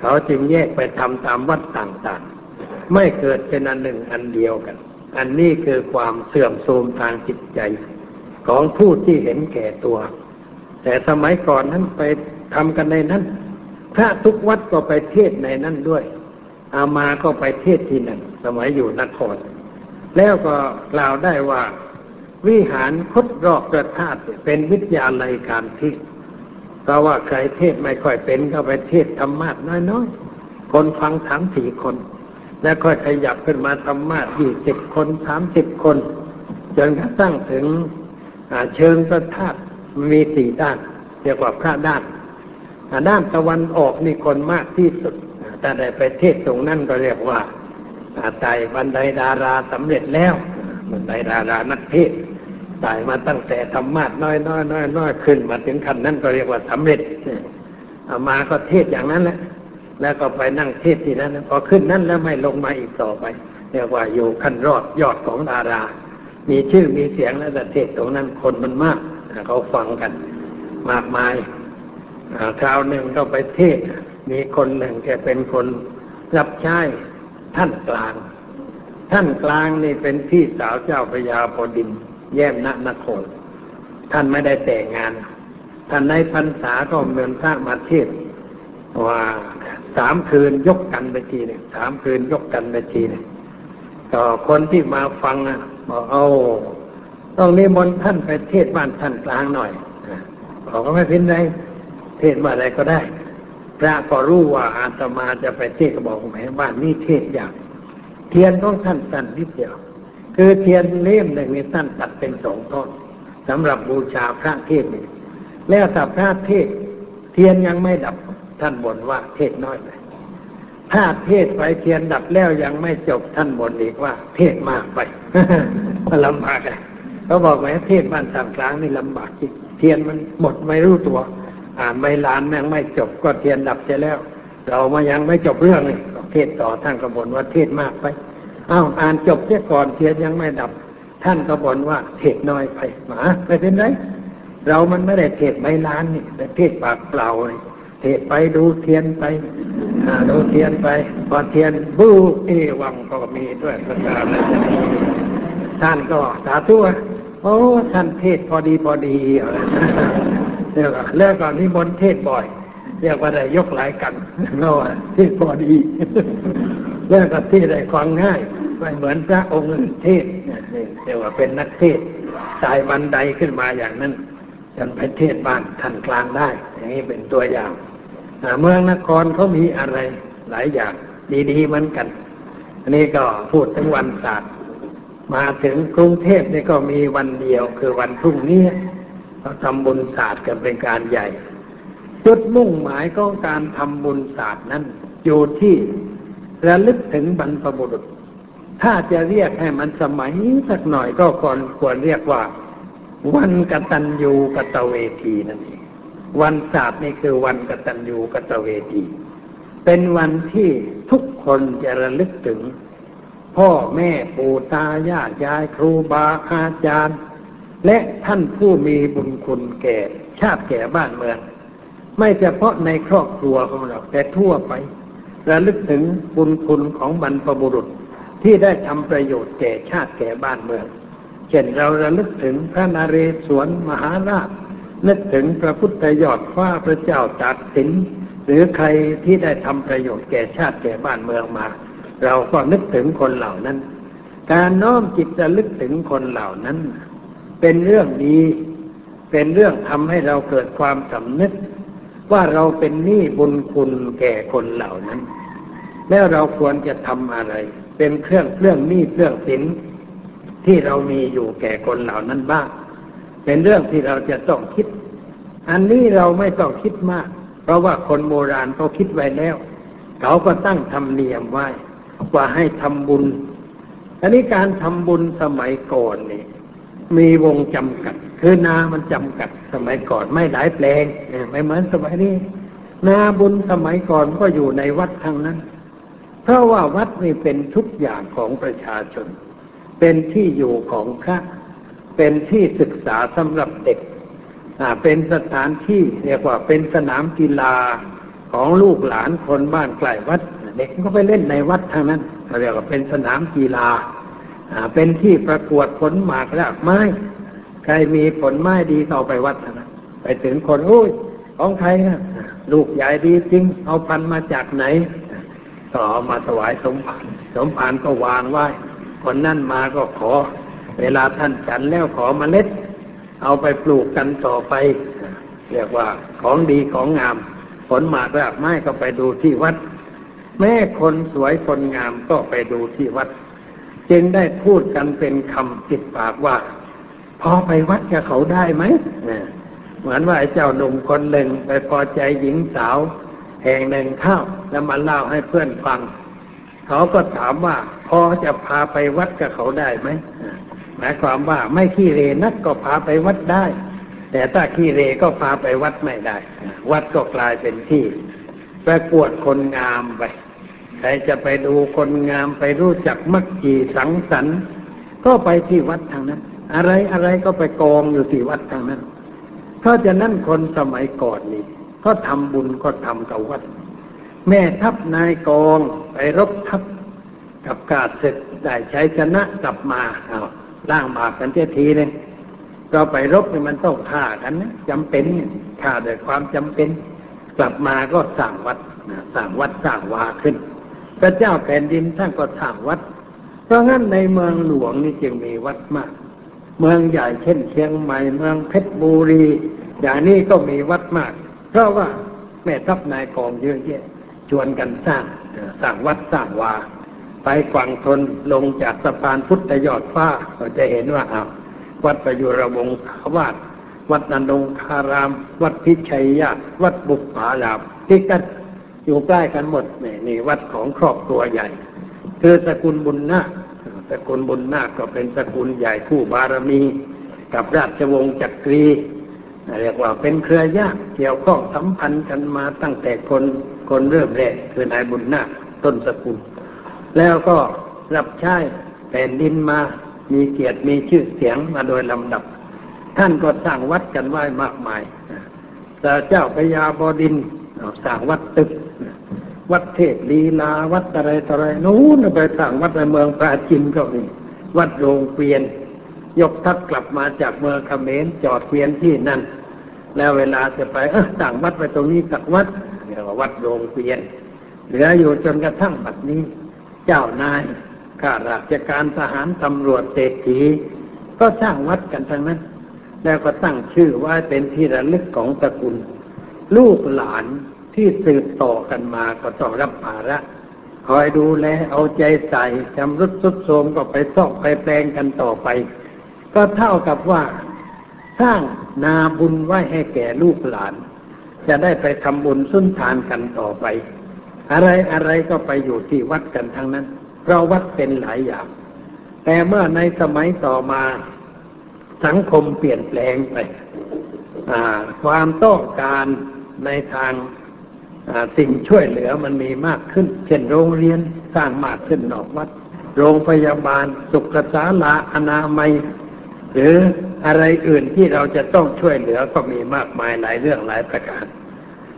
เขาจึงแยกไปทำตามวัดต่างๆ ไม่เกิดเป็นอันหนึ่งอันเดียวกัน อันนี้คือความเสื่อมโทรมทางจิตใจ ของผู้ที่เห็นแก่ตัว แต่สมัยก่อนนั้นไปทำกันในนั้น พระทุกวัดก็ไปเทศในนั้นด้วย อามาก็ไปเทศที่นั่นสมัยอยู่นคร แล้วก็กล่าวได้ว่า วิหารคดรอบพระธาตุเป็นวิทยาลัยการเทศเพราะว่าใครเทศไม่ค่อยเป็นก็ไปเทศธรรมะน้อยๆ คนฟังสามสี่คน แล้วค่อยขยับขึ้นมาธรรมะยี่สิบคนสามสิบคน จนกระทั่งถึงเชิงพระธาตุมีสี่ด้านเรียกว่าพระด้านด้านตะวันออกนี่คนมากที่สุดอ่าแต่ได้ไปเทศตรงนั้นก็เรียกว่า อ่าไต่บันไดดาราสำเร็จแล้วบันไดดารานักเทศน์ไต่มาตั้งแต่ธรรมะน้อยน้อยน้อยน้อยขึ้น มาถึงขั้นนั้นก็เรียกว่าสำเร็จเอามาก็เทศอย่างนั้นแหละแล้วก็ไปนั่งเทศที่นั้นพอขึ้นนั้นแล้วไม่ลงมาอีกต่อไป เรียกว่าอยู่ขั้นรอดยอดของดารา มีชื่อมีเสียงแล้วแต่เทศตรงนั้นคนมันมากเขาฟังกันมากมายคราวหนึ่งก็ไปเทศมีคนหนึ่งแกเป็นคนรับใช้ ท่านกลาง ท่านกลางนี่เป็นพี่สาวเจ้าพยาพอดิน แย้มนนคร ท่านไม่ได้แต่งงาน ท่านในพรรษาก็เมือนพระมาเทศว่าสามคืนยกกันไปทีหนึ่งสามคืนยกกันไปทีหนึ่งก็คนที่มาฟังนะบอกเอาต้องนิมนต์ท่านไปเทศบ้านท่านกลางหน่อยอะบอกว่าไม่เป็นไรเทศน์บ้านอะไรก็ได้ พระก็รู้ว่าอาตมาจะไปเทศก็บอกแหมบ้านนี้เทศอย่างเทียนต้องท่านสั้นนิดเดียว คือเทียนเล่มหนึ่งนี่ท่านตัดเป็นสองท่อนสำหรับบูชาพระเทศน์นี่แล้วถ้าพระเทศ เทียนยังไม่ดับท่านบ่นว่าเทศน้อยไปถ้าเทศไปเทียนดับแล้วยังไม่จบท่านบ่นอีกว่า เทศมากไปมันลำบากเลยเขาบอกว่าเทศบ้านสามกลางนี่ลำบากจริงเทียนมันหมดไม่รู้ตัว อ่านไม่ล้านยังไม่จบก็เทียนดับเสียแล้ว เรามายังไม่จบเรื่องเลยเทศต่อท่านก็บ่นว่าเทศมากไปอ้าวอ่านจบเสียก่อนเทียนยังไม่ดับ ท่านก็บ่นว่าเทศน้อยไปหมาไม่เป็นไรเรามันไม่ได้เทศใบล้านนี่แต่เทศปากเปล่านี่เทศไปดูเทียนไปดูเทียนไปพอเทียนบูเอวังก็มีด้วยประกาศท่านก็สาธุโอ้ท่านเทศพอดีพอดี เรียกว่าแล้วก่อนที่มนเทศบ่อย เรียกว่าได้ยกหลายกันเนาะเทศพอดีแล้วก็ที่ได้ฟังง่ายไม่เหมือนพระองค์เทศเรียกว่าเป็นนักเทศสายบันไดขึ้นมาอย่างนั้นจนไปเทศบ้านท่านกลางได้ อย่างนี้เป็นตัวอย่างเมืองนครเขามีอะไรหลายอย่าง ดีๆเหมือนกันอันนี้ก็พูดถึงวันศาสตร์มาถึงกรุงเทพนี่ก็มีวันเดียวคือวันพรุ่งนี้ เราทำบุญศาสตร์กันเป็นการใหญ่ จุดมุ่งหมายของการทำบุญศาสตร์นั้นอยู่ที่ระลึกถึงบรรพบุรุษ ถ้าจะเรียกให้มันสมัยสักหน่อยก็ควรควรเรียกว่า วันกตัญญูกตเวทีนั่นเองวันศาสตร์นี่คือวันกตัญญูกตเวที เป็นวันที่ทุกคนจะระลึกถึง พ่อแม่ปู่ตายายยายครูบาอาจารย์ และท่านผู้มีบุญคุณแก่ ชาติแก่บ้านเมือง ไม่เฉพาะในครอบครัวของเราแต่ทั่วไประลึกถึงบุญคุณของบรรพบุรุษที่ได้ทำประโยชน์แก่ชาติแก่บ้านเมือง เช่นเราระลึกถึงพระนเรศวรมหาราชนึกถึงพระพุทธยอดฟ้าพระเจ้าตากสินหรือใครที่ได้ทำประโยชน์แก่ชาติแก่บ้านเมืองมา เราก็นึกถึงคนเหล่านั้น การน้อมจิตระลึกถึงคนเหล่านั้น เป็นเรื่องดี เป็นเรื่องทำให้เราเกิดความสำนึก ว่าเราเป็นหนี้บุญคุณแก่คนเหล่านั้น แล้วเราควรจะทำอะไร เป็นเครื่องเครื่องหนี้เครื่องสินที่เรามีอยู่แก่คนเหล่านั้นบ้าง เป็นเรื่องที่เราจะต้องคิด อันนี้เราไม่ต้องคิดมาก เพราะว่าคนโบราณเขาคิดไว้แล้ว เขาก็ตั้งธรรมเนียมไว้ว่าให้ทำบุญอันนี้การทำบุญสมัยก่อนนี่ มีวงจำกัด คือนามันจำกัดสมัยก่อนไม่หลายแปลงไม่เหมือนสมัยนี้ นาบุญสมัยก่อนก็อยู่ในวัดทางนั้น เพราะว่าวัดนี่เป็นทุกอย่างของประชาชน เป็นที่อยู่ของพระ เป็นที่ศึกษาสำหรับเด็กเป็นสถานที่เรียกว่าเป็นสนามกีฬาของลูกหลานคนบ้านใกล้วัด เด็กก็ไปเล่นในวัดทางนั้นเรียกว่าเป็นสนามกีฬา เป็นที่ประกวดผลหมากรากไม้ ใครมีผลไม้ดีต่อไปวัดนั้นไปถึงคนโอ้ยของใครนะลูกใหญ่ดีจริง เอาพันมาจากไหนก็เอมาถวายสมภารสมภารก็วางไว้ คนนั่นมาก็ขอ เวลาท่านฉันแล้วขอมเมล็ด เอาไปปลูกกันต่อไป เรียกว่าของดีของงาม ผลหมากรากไม้ก็ไปดูที่วัด แม่คนสวยคนงามก็ไปดูที่วัด จึงได้พูดกันเป็นคำติดปากว่า พอไปวัดกับเขาได้ไหมเหมือนว่าไอ้เจ้าหนุ่มคนหนึ่งไปพอใจหญิงสาว แห่งหนึ่งเข้าแล้วมาเล่าให้เพื่อนฟัง เขาก็ถามว่า พอจะพาไปวัดกับเขาได้ไหมหมายความว่าไม่ขี้เรนักก็พาไปวัดได้ แต่ถ้าขี้เรก็พาไปวัดไม่ได้ วัดก็กลายเป็นที่ประกวดคนงามไป ใครจะไปดูคนงามไปรู้จักมักจีสังสรรค์ก็ไปที่วัดทางนั้น อะไรอะไรก็ไปกองอยู่ที่วัดทางนั้น เพราะฉะนั้นคนสมัยก่อนนี่ ก็ทำบุญก็ทำกับวัด แม่ทัพนายกองไปรบทัพกับกาดเสร็จได้ใช้ชนะกลับมาเอาล่างบาปกันเทีทีเลยเราไปรบเนี่ยมันต้องฆ่ากันนะจำเป็นฆ่าโดยความจำเป็น กลับมาก็สร้างวัดสร้างวัดสร้างวาขึ้น พระเจ้าแผ่นดินท่านก็สร้างวัด เพราะงั้นในเมืองหลวงนี่จึงมีวัดมาก เมืองใหญ่เช่นเชียงใหม่เมืองเพชรบุรี อย่างนี้ก็มีวัดมาก เพราะว่าแม่ทัพนายกองเยอะแยะชวนกันสร้างสร้างวัดสร้างวา ไปฝั่งทนลงจากสะพานพุทธยอดฟ้าก็จะเห็นว่าอ้าววัดประยุรวงศาวาสวัดนันดงคาราม วัดพิชัยยาวัดบุกผารามที่กัน อยู่ใกล้กันหมดนี่นี่วัดของครอบครัวใหญ่ คือสกุลบุญนาคสกุลบุญนาคก็เป็นสกุลใหญ่ผู้บารมี กับราชวงศ์จักรีเรียกว่าเป็นเครือญาติเกี่ยวข้องสัมพันธ์กันมาตั้งแต่คนคนเริ่มแรกคือนายบุญนาคต้นสกุล แล้วก็รับใช้แผ่นดินมามีเกียรติมีชื่อเสียงมาโดยลำดับ ท่านก็สร้างวัดกันไว้มากมายแต่เจ้าพญาบดิน สร้างวัดตึก วัดเทพลีลา วัดอะไรต่ออะไรนู้นไปสร้างวัดในเมืองปราจินก็มีวัดโรงเกวียน ยกทัพกลับมาจากเมืองเขมรจอดเกวียนที่นั่น แล้วเวลาจะไปเออสั่งวัดไปตรงนี้สักวัดเรียกว่าวัดโรงเกวียน เหลืออยู่จนกระทั่งบัดนี้ เจ้านายข้าราชการทหารตำรวจเศรษฐีก็สร้างวัดกันทั้งนั้น แล้วก็ตั้งชื่อว่าเป็นที่ระลึกของตระกูล ลูกหลานที่สืบต่อกันมาก็ต้องรับภาระคอยดูแลเอาใจใส่จำรุดสุดโทรมก็ไปซอกไปแปลงกันต่อไป ก็เท่ากับว่า สร้างนาบุญไว้ให้แก่ลูกหลาน จะได้ไปทำบุญสุนทานกันต่อไป อะไรอะไรก็ไปอยู่ที่วัดกันทั้งนั้น เพราะวัดเป็นหลายอย่าง แต่เมื่อในสมัยต่อมา สังคมเปลี่ยนแปลงไปความต้องการ ในทางสิ่งช่วยเหลือมันมีมากขึ้น เช่นโรงเรียนสร้างมากขึ้นนอกวัด โรงพยาบาล สุขศาลาอนามัย หรืออะไรอื่นที่เราจะต้องช่วยเหลือก็มีมากมายหลายเรื่องหลายประการ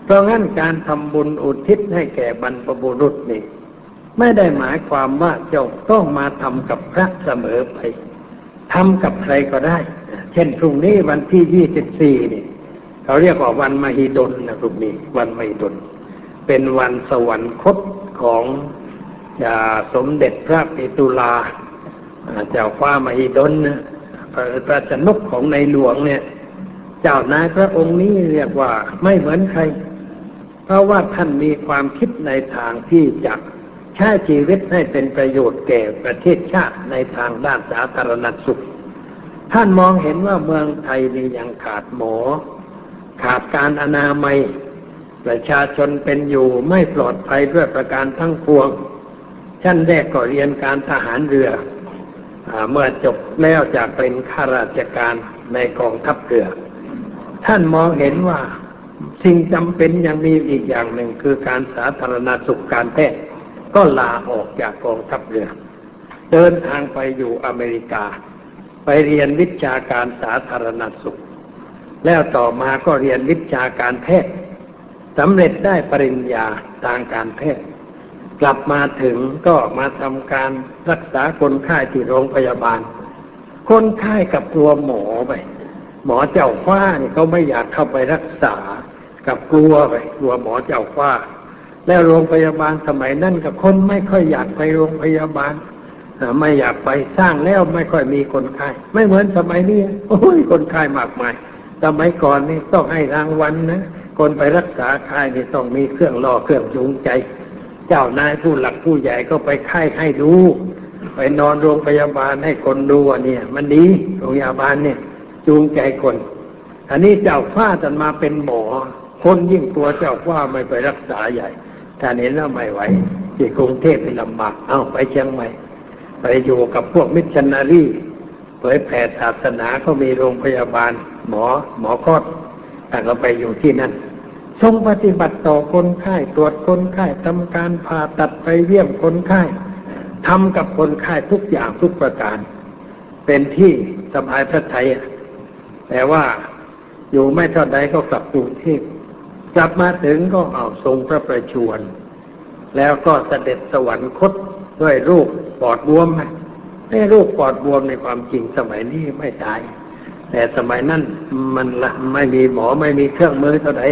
เพราะงั้นการทำบุญอุทิศให้แก่บรรพบุรุษนี่ไม่ได้หมายความว่าจ้าต้องมาทำกับพระเสมอไปทำกับใครก็ได้ เช่นพรุ่งนี้วันที่ยี่สิบสี่นี่ เขาเรียกว่าวันมหิดลนะพรุ่งนี้ วันมหิดลเป็นวันสวรรคตของสมเด็จพระปิตุลาเจ้าฟ้ามหิดลนะพระชนกของในหลวงเนี่ย เจ้านายพระองค์นี้เรียกว่าไม่เหมือนใคร เพราะว่าท่านมีความคิดในทางที่จะใช้ชีวิตให้เป็นประโยชน์แก่ประเทศชาติในทางด้านสาธารณสุข ท่านมองเห็นว่าเมืองไทยนี่ยังขาดหมอ ขาดการอนามัย ประชาชนเป็นอยู่ไม่ปลอดภัยด้วยประการทั้งปวง ชั้นแรกก็เรียนการทหารเรืออเมื่อจบแล้วจากเป็นข้าราชการในกองทัพเรือ ท่านมองเห็นว่าสิ่งจำเป็นยังมีอีกอย่างหนึ่งคือการสาธารณสุขการแพทย์ก็ลาออกจากกองทัพเรือ เดินทางไปอยู่อเมริกา ไปเรียนวิชาการสาธารณสุข แล้วต่อมาก็เรียนวิชาการแพทย์สำเร็จได้ปริญญาทางการแพทย์ กลับมาถึงก็มาทำการรักษาคนไข้ที่โรงพยาบาล คนไข้กับตัวหมอไป หมอเจ้าฟ้านี่เขาไม่อยากเข้าไปรักษา กับกลัวไปกลัวหมอเจ้าฟ้า แล้วโรงพยาบาลสมัยนั้นกับคนไม่ค่อยอยากไปโรงพยาบาลไม่อยากไปสร้างแล้วไม่ค่อยมีคนไข้ไม่เหมือนสมัยนี้โอ้ยคนไข้มากมาย สมัยก่อนนี่ต้องให้รางวัลนะ คนไปรักษาไข้นี่ต้องมีเครื่องล่อเครื่องจูงใจ เจ้านายผู้หลักผู้ใหญ่ก็ไปไข้ให้ดู ไปนอนโรงพยาบาลให้คนดูเนี่ย มันดีโรงพยาบาลเนี่ย จูงใจคน อันนี้เจ้าฟ้าจนมาเป็นหมอ คนยิ่งตัวเจ้าฟ้าไม่ไปรักษาใหญ่ถ้าเห็นแล้วไม่ไหวที่กรุงเทพเป็นลำบากเอาไปเชียงใหม่ไปอยู่กับพวกมิชชันนารี เผยแผ่ศาสนาเขามีโรงพยาบาล หมอหมอคลอดต่ก็ไปอยู่ที่นั่น ทรงปฏิบัติต่อคนไข้ตรวจคนไข้ทำการผ่าตัดไปเยี่ยมคนไข้ทำกับคนไข้ทุกอย่างทุกประการ เป็นที่สบายพระทัยแต่ว่าอยู่ไม่เท่าใดก็กลับกรุงเทพกลับมาถึงก็เอาทรงพระประชวร แล้วก็เสด็จสวรรคตด้วยรูปปอดบวม ไอ้รูปปอดบวมในความจริงสมัยนี้ไม่ตาย แต่สมัยนั้นมันละไม่มีหมอไม่มีเครื่องมือเท่าไหร่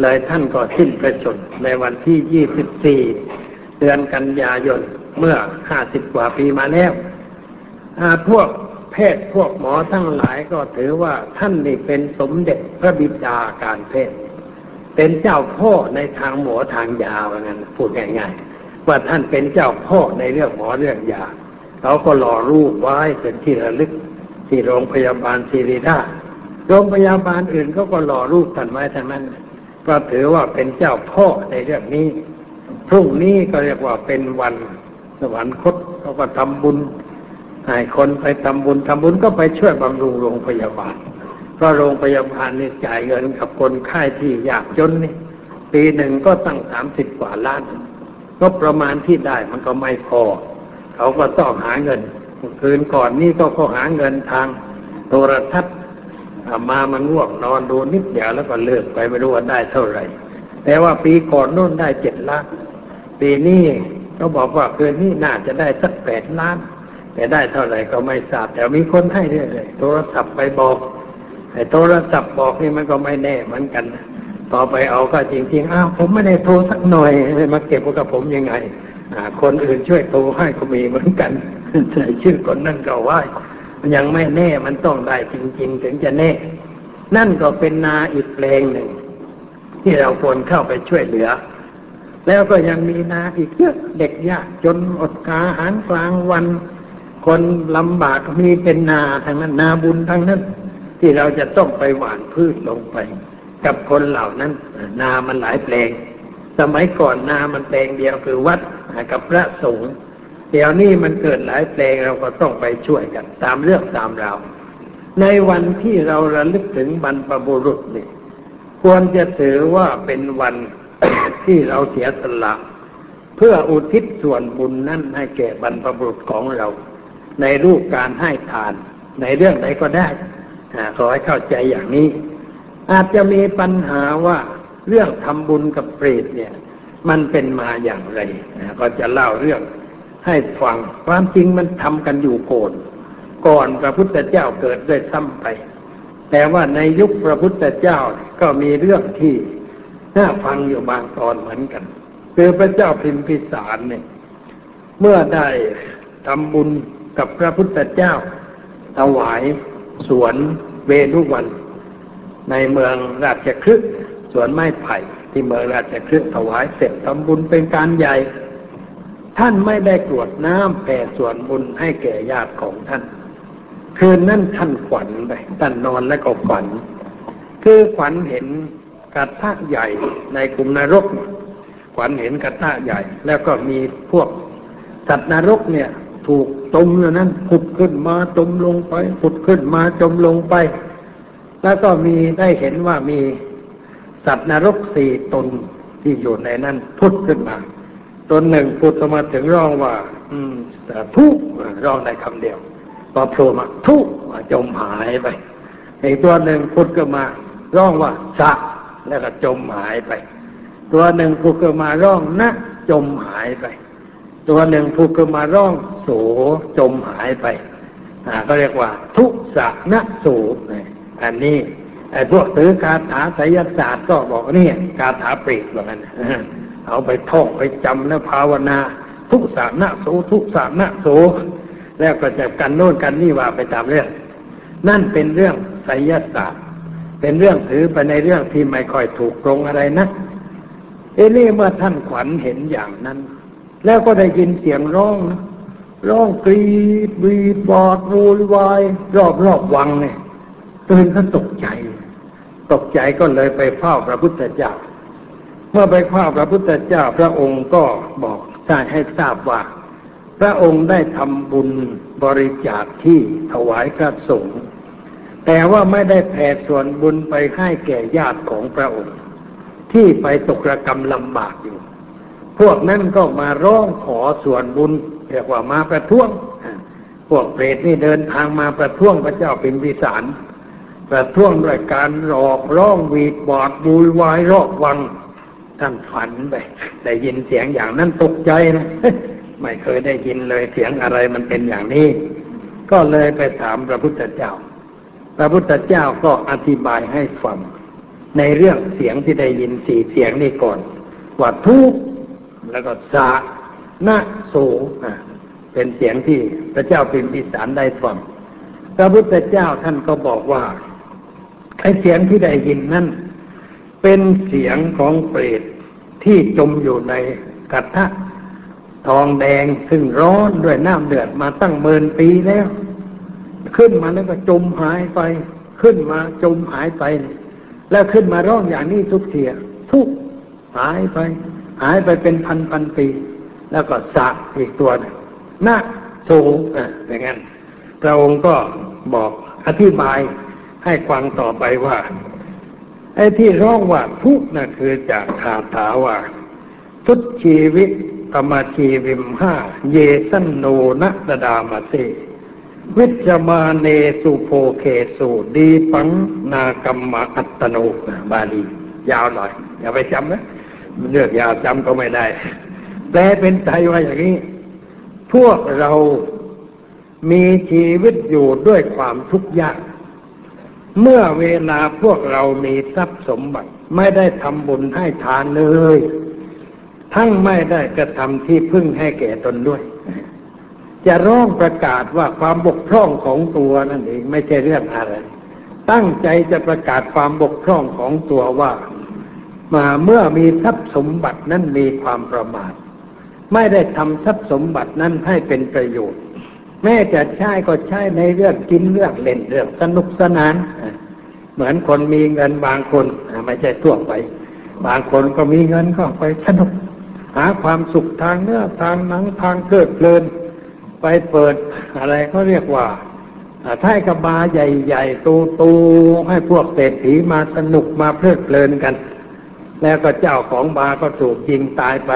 เลยท่านก็สิ้นประชนในวันที่ยี่สิบสี่เดือนกันยายนเมื่อห้าสิบกว่าปีมาแล้วพวกแพทย์พวกหมอทั้งหลายก็ถือว่าท่านนี่เป็นสมเด็จพระบิดาการแพทย์ เป็นเจ้าพ่อในทางหมอทางยาว่างั้นพูดง่ายๆว่าท่านเป็นเจ้าพ่อในเรื่องหมอเรื่องยา เขาก็หล่อรูปไว้เป็นที่ระลึกที่โรงพยาบาลศิริราชโรงพยาบาลอื่นเขาก็หล่อรูปท่านไว้ทั้งนั้น ก็ถือว่าเป็นเจ้าพ่อในเรื่องนี้ พรุ่งนี้ก็เรียกว่าเป็นวันสวรรคตเขาก็ทำบุญให้คนไปทำบุญทำบุญก็ไปช่วยบำรุงโรงพยาบาลก็โรงพยาบาลนี่จ่ายเงินกับคนไข้ที่ยากจนนี่ปีหนึ่งก็ตั้งสามสิบกว่าล้าน ก็ประมาณที่ได้มันก็ไม่พอ เขาก็ต้องหาเงิน คืนก่อนนี่ก็เขาหาเงินทางโทรทัศน์มามันง่วงนอนดูนิดเดียวแล้วก็เลิกไปไม่รู้ว่าได้เท่าไหร่ แต่ว่าปีก่อนนู่นได้เจ็ดล้าน ปีนี้ก็บอกว่าคืนนี้น่าจะได้สักแปดล้าน แต่ได้เท่าไหร่ก็ไม่ทราบ แต่มีคนให้เรื่อยๆโทรศัพท์ไปบอกไอ้โทรศัพท์บอกนี่มันก็ไม่แน่เหมือนกัน ต่อไปเอาก็จริงๆ อ้าวผมไม่ได้โทรสักหน่อยมาเก็บกับผมยังไง คนอื่นช่วยโทรให้ก็มีเหมือนกันใส่ชื่อคนนั่นก็ว่ามันยังไม่แน่มันต้องได้จริง ๆ ถึงจะแน่ นั่นก็เป็นนาอีกเพลงหนึ่ง ที่เราควรเข้าไปช่วยเหลือ แล้วก็ยังมีนาอีกเยอะเด็กยากจนอดกาหารกลางวัน คนลำบากมีเป็นนาทางนั้นนาบุญทางนั้น ที่เราจะต้องไปหว่านพืชลงไป กับคนเหล่านั้น นามันหลายแปลง สมัยก่อนนามันแปลงเดียวคือวัด กับพระสงฆ์เดี๋ยวนี้มันเกิดหลายเพลงเราก็ต้องไปช่วยกัน ตามเรื่องตามราวในวันที่เราระลึกถึงบรรพบุรุษนี่ควรจะถือว่าเป็นวันที่เราเสียสละเพื่ออุทิศส่วนบุญนั้นให้แก่บรรพบุรุษของเรา ในรูปการให้ทาน ในเรื่องใดก็ได้ขอให้เข้าใจอย่างนี้ อาจจะมีปัญหาว่าเรื่องทำบุญกับเปรตเนี่ย มันเป็นมาอย่างไรก็จะเล่าเรื่องให้ฟังความจริงมันทำกันอยู่โกนก่อนพระพุทธเจ้าเกิดด้วยซ้ำไป แต่ว่าในยุคพระพุทธเจ้าก็มีเรื่องที่น่าฟังอยู่บางตอนเหมือนกัน คือพระเจ้าพิมพิสารเนี่ย เมื่อได้ทำบุญกับพระพุทธเจ้าถวายสวนเวรุวัน ในเมืองราชคฤห์สวนไม้ไผ่ที่เมืองราชคฤห์ถวายเสร็จทำบุญเป็นการใหญ่ ท่านไม่ได้กรวดน้ำแผ่ส่วนบุญให้แก่ญาติของท่าน คืนนั้นท่านขวัญไปท่านนอนแล้วก็ขวัญ คือขวัญเห็นกระทะใหญ่ในกลุ่มนรก ขวัญเห็นกระทะใหญ่ แล้วก็มีพวกสัตว์นรกเนี่ย ถูกจมอยู่นั้นผุดขึ้นมาจมลงไปผุดขึ้นมาจมลงไป แล้วก็มีได้เห็นว่ามี สัตว์นรกสี่ตนที่อยู่ในนั้นพุดขึ้นมา ตนหนึ่งพูดมาถึงร้องว่า อืมทุกร้องได้คำเดียวพอโผล่มาทุกจมหายไปอีกตัวหนึ่งพูดก็มาร้องว่าสะแล้วก็จมหายไป ตัวหนึ่งพูดก็มาร้องนะจมหายไป ตัวหนึ่งพูดก็มาร้องโสจมหายไปอ่าก็เรียกว่า ทุกสะนะโสอันนี้ อ้พวกถือคาถาไสยศาสตร์ก็บอกนี่คาถาเปรีกเหมือนกันเอาไปท่องไปจำแล้วภาวนา ทุกสานะโสทุกสานะโสแล้วก็จะกันโน่นกันนี่ว่าไปตามเรื่อง นั่นเป็นเรื่องไสยศาสตร์ เป็นเรื่องถือไปในเรื่องที่ไม่ค่อยถูกตรงอะไรนะเอนี่เมื่อท่านขวัญเห็นอย่างนั้น แล้วก็ได้ยินเสียงร้องร้องกรีดบีบอดโวยวายรอบรอบวังเนี่ยตื่นก็ตกใจ ตกใจก็เลยไปเฝ้าพระพุทธเจ้า เมื่อไปข้าพระพุทธเจ้า พระองค์ก็บอกได้ให้ทราบว่า พระองค์ได้ทำบุญบริจาคที่ถวายพระสงฆ์แต่ว่าไม่ได้แผ่ส่วนบุญไปให้แก่ญาติของพระองค์ ที่ไปตกระกรรมลำบากอยู่ พวกนั้นก็มาร้องขอส่วนบุญเรียกว่ามาประท้วง พวกเปรตนี่เดินทางมาประท้วงพระเจ้าเป็นวิสาร ประท้วงด้วยการหลอกร้องวีดบอดบูยวายรอกวังท่านฝันไปได้ยินเสียงอย่างนั้นตกใจนะไม่เคยได้ยินเลยเสียงอะไรมันเป็นอย่างนี้ ก็เลยไปถามพระพุทธเจ้า พระพุทธเจ้าก็อธิบายให้ฟังในเรื่องเสียงที่ได้ยินสี่เสียงนี้ก่อน ว่าทุกแล้วก็สะนะโสเป็นเสียงที่พระเจ้าพิมพิสารได้ฟังพระพุทธเจ้าท่านก็บอกว่า ไอ้เสียงที่ได้ยินนั้นเป็นเสียงของเปรตที่จมอยู่ในกระทะทองแดงซึ่งร้อนด้วยน้ำเดือดมาตั้งเมินปีแล้ว ขึ้นมาแล้วก็จมหายไป ขึ้นมาจมหายไป แล้วขึ้นมาร้องอย่างนี้ทุกเทีย ทุกหายไป หายไปเป็นพันพันปี แล้วก็สะอีกตัวนึงนาโูงอะอย่างนั้นพระองค์ก็บอกอธิบาย ให้ฟังต่อไปว่า ไอ้ที่ร้องว่าทุกน่ะคือจากคาถาว่า ทุตชีวิตธรรมชีวิมห้าเยสันโนนัตดามาเตวิจมาเนสุโพเคสุดีปังนากัมมอัตตโนบาลียาวหน่อย อย่าไปจำนะเลือกยาวจำก็ไม่ได้ แปลเป็นไทยว่าอย่างนี้ พวกเรามีชีวิตอยู่ด้วยความทุกข์ยาก เมื่อเวลาพวกเรามีทรัพย์สมบัติ ไม่ได้ทำบุญให้ทานเลย ทั้งไม่ได้กระทำที่พึ่งให้แก่ตนด้วย จะร้องประกาศว่าความบกพร่องของตัวนั่นเองไม่ใช่เรื่องอะไร ตั้งใจจะประกาศความบกพร่องของตัวว่า มาเมื่อมีทรัพย์สมบัตินั้นมีความประมาท ไม่ได้ทำทรัพย์สมบัตินั้นให้เป็นประโยชน์ แม้จะใช้ก็ใช้ในเรื่องกินเรื่องเล่นเรื่องสนุกสนาน เหมือนคนมีเงินบางคนไม่ใช่ทั่วไป บางคนก็มีเงินก็ไปสนุก หาความสุขทางเนื้อทางหนังทางเกิดเพลิน ไปเปิดอะไรเขาเรียกว่าท้ายกระบาใหญ่ๆตูๆให้พวกเศรษฐีมาสนุกมาเพลิดเพลินกัน แล้วก็เจ้าของบาก็ถูกยิงตายไป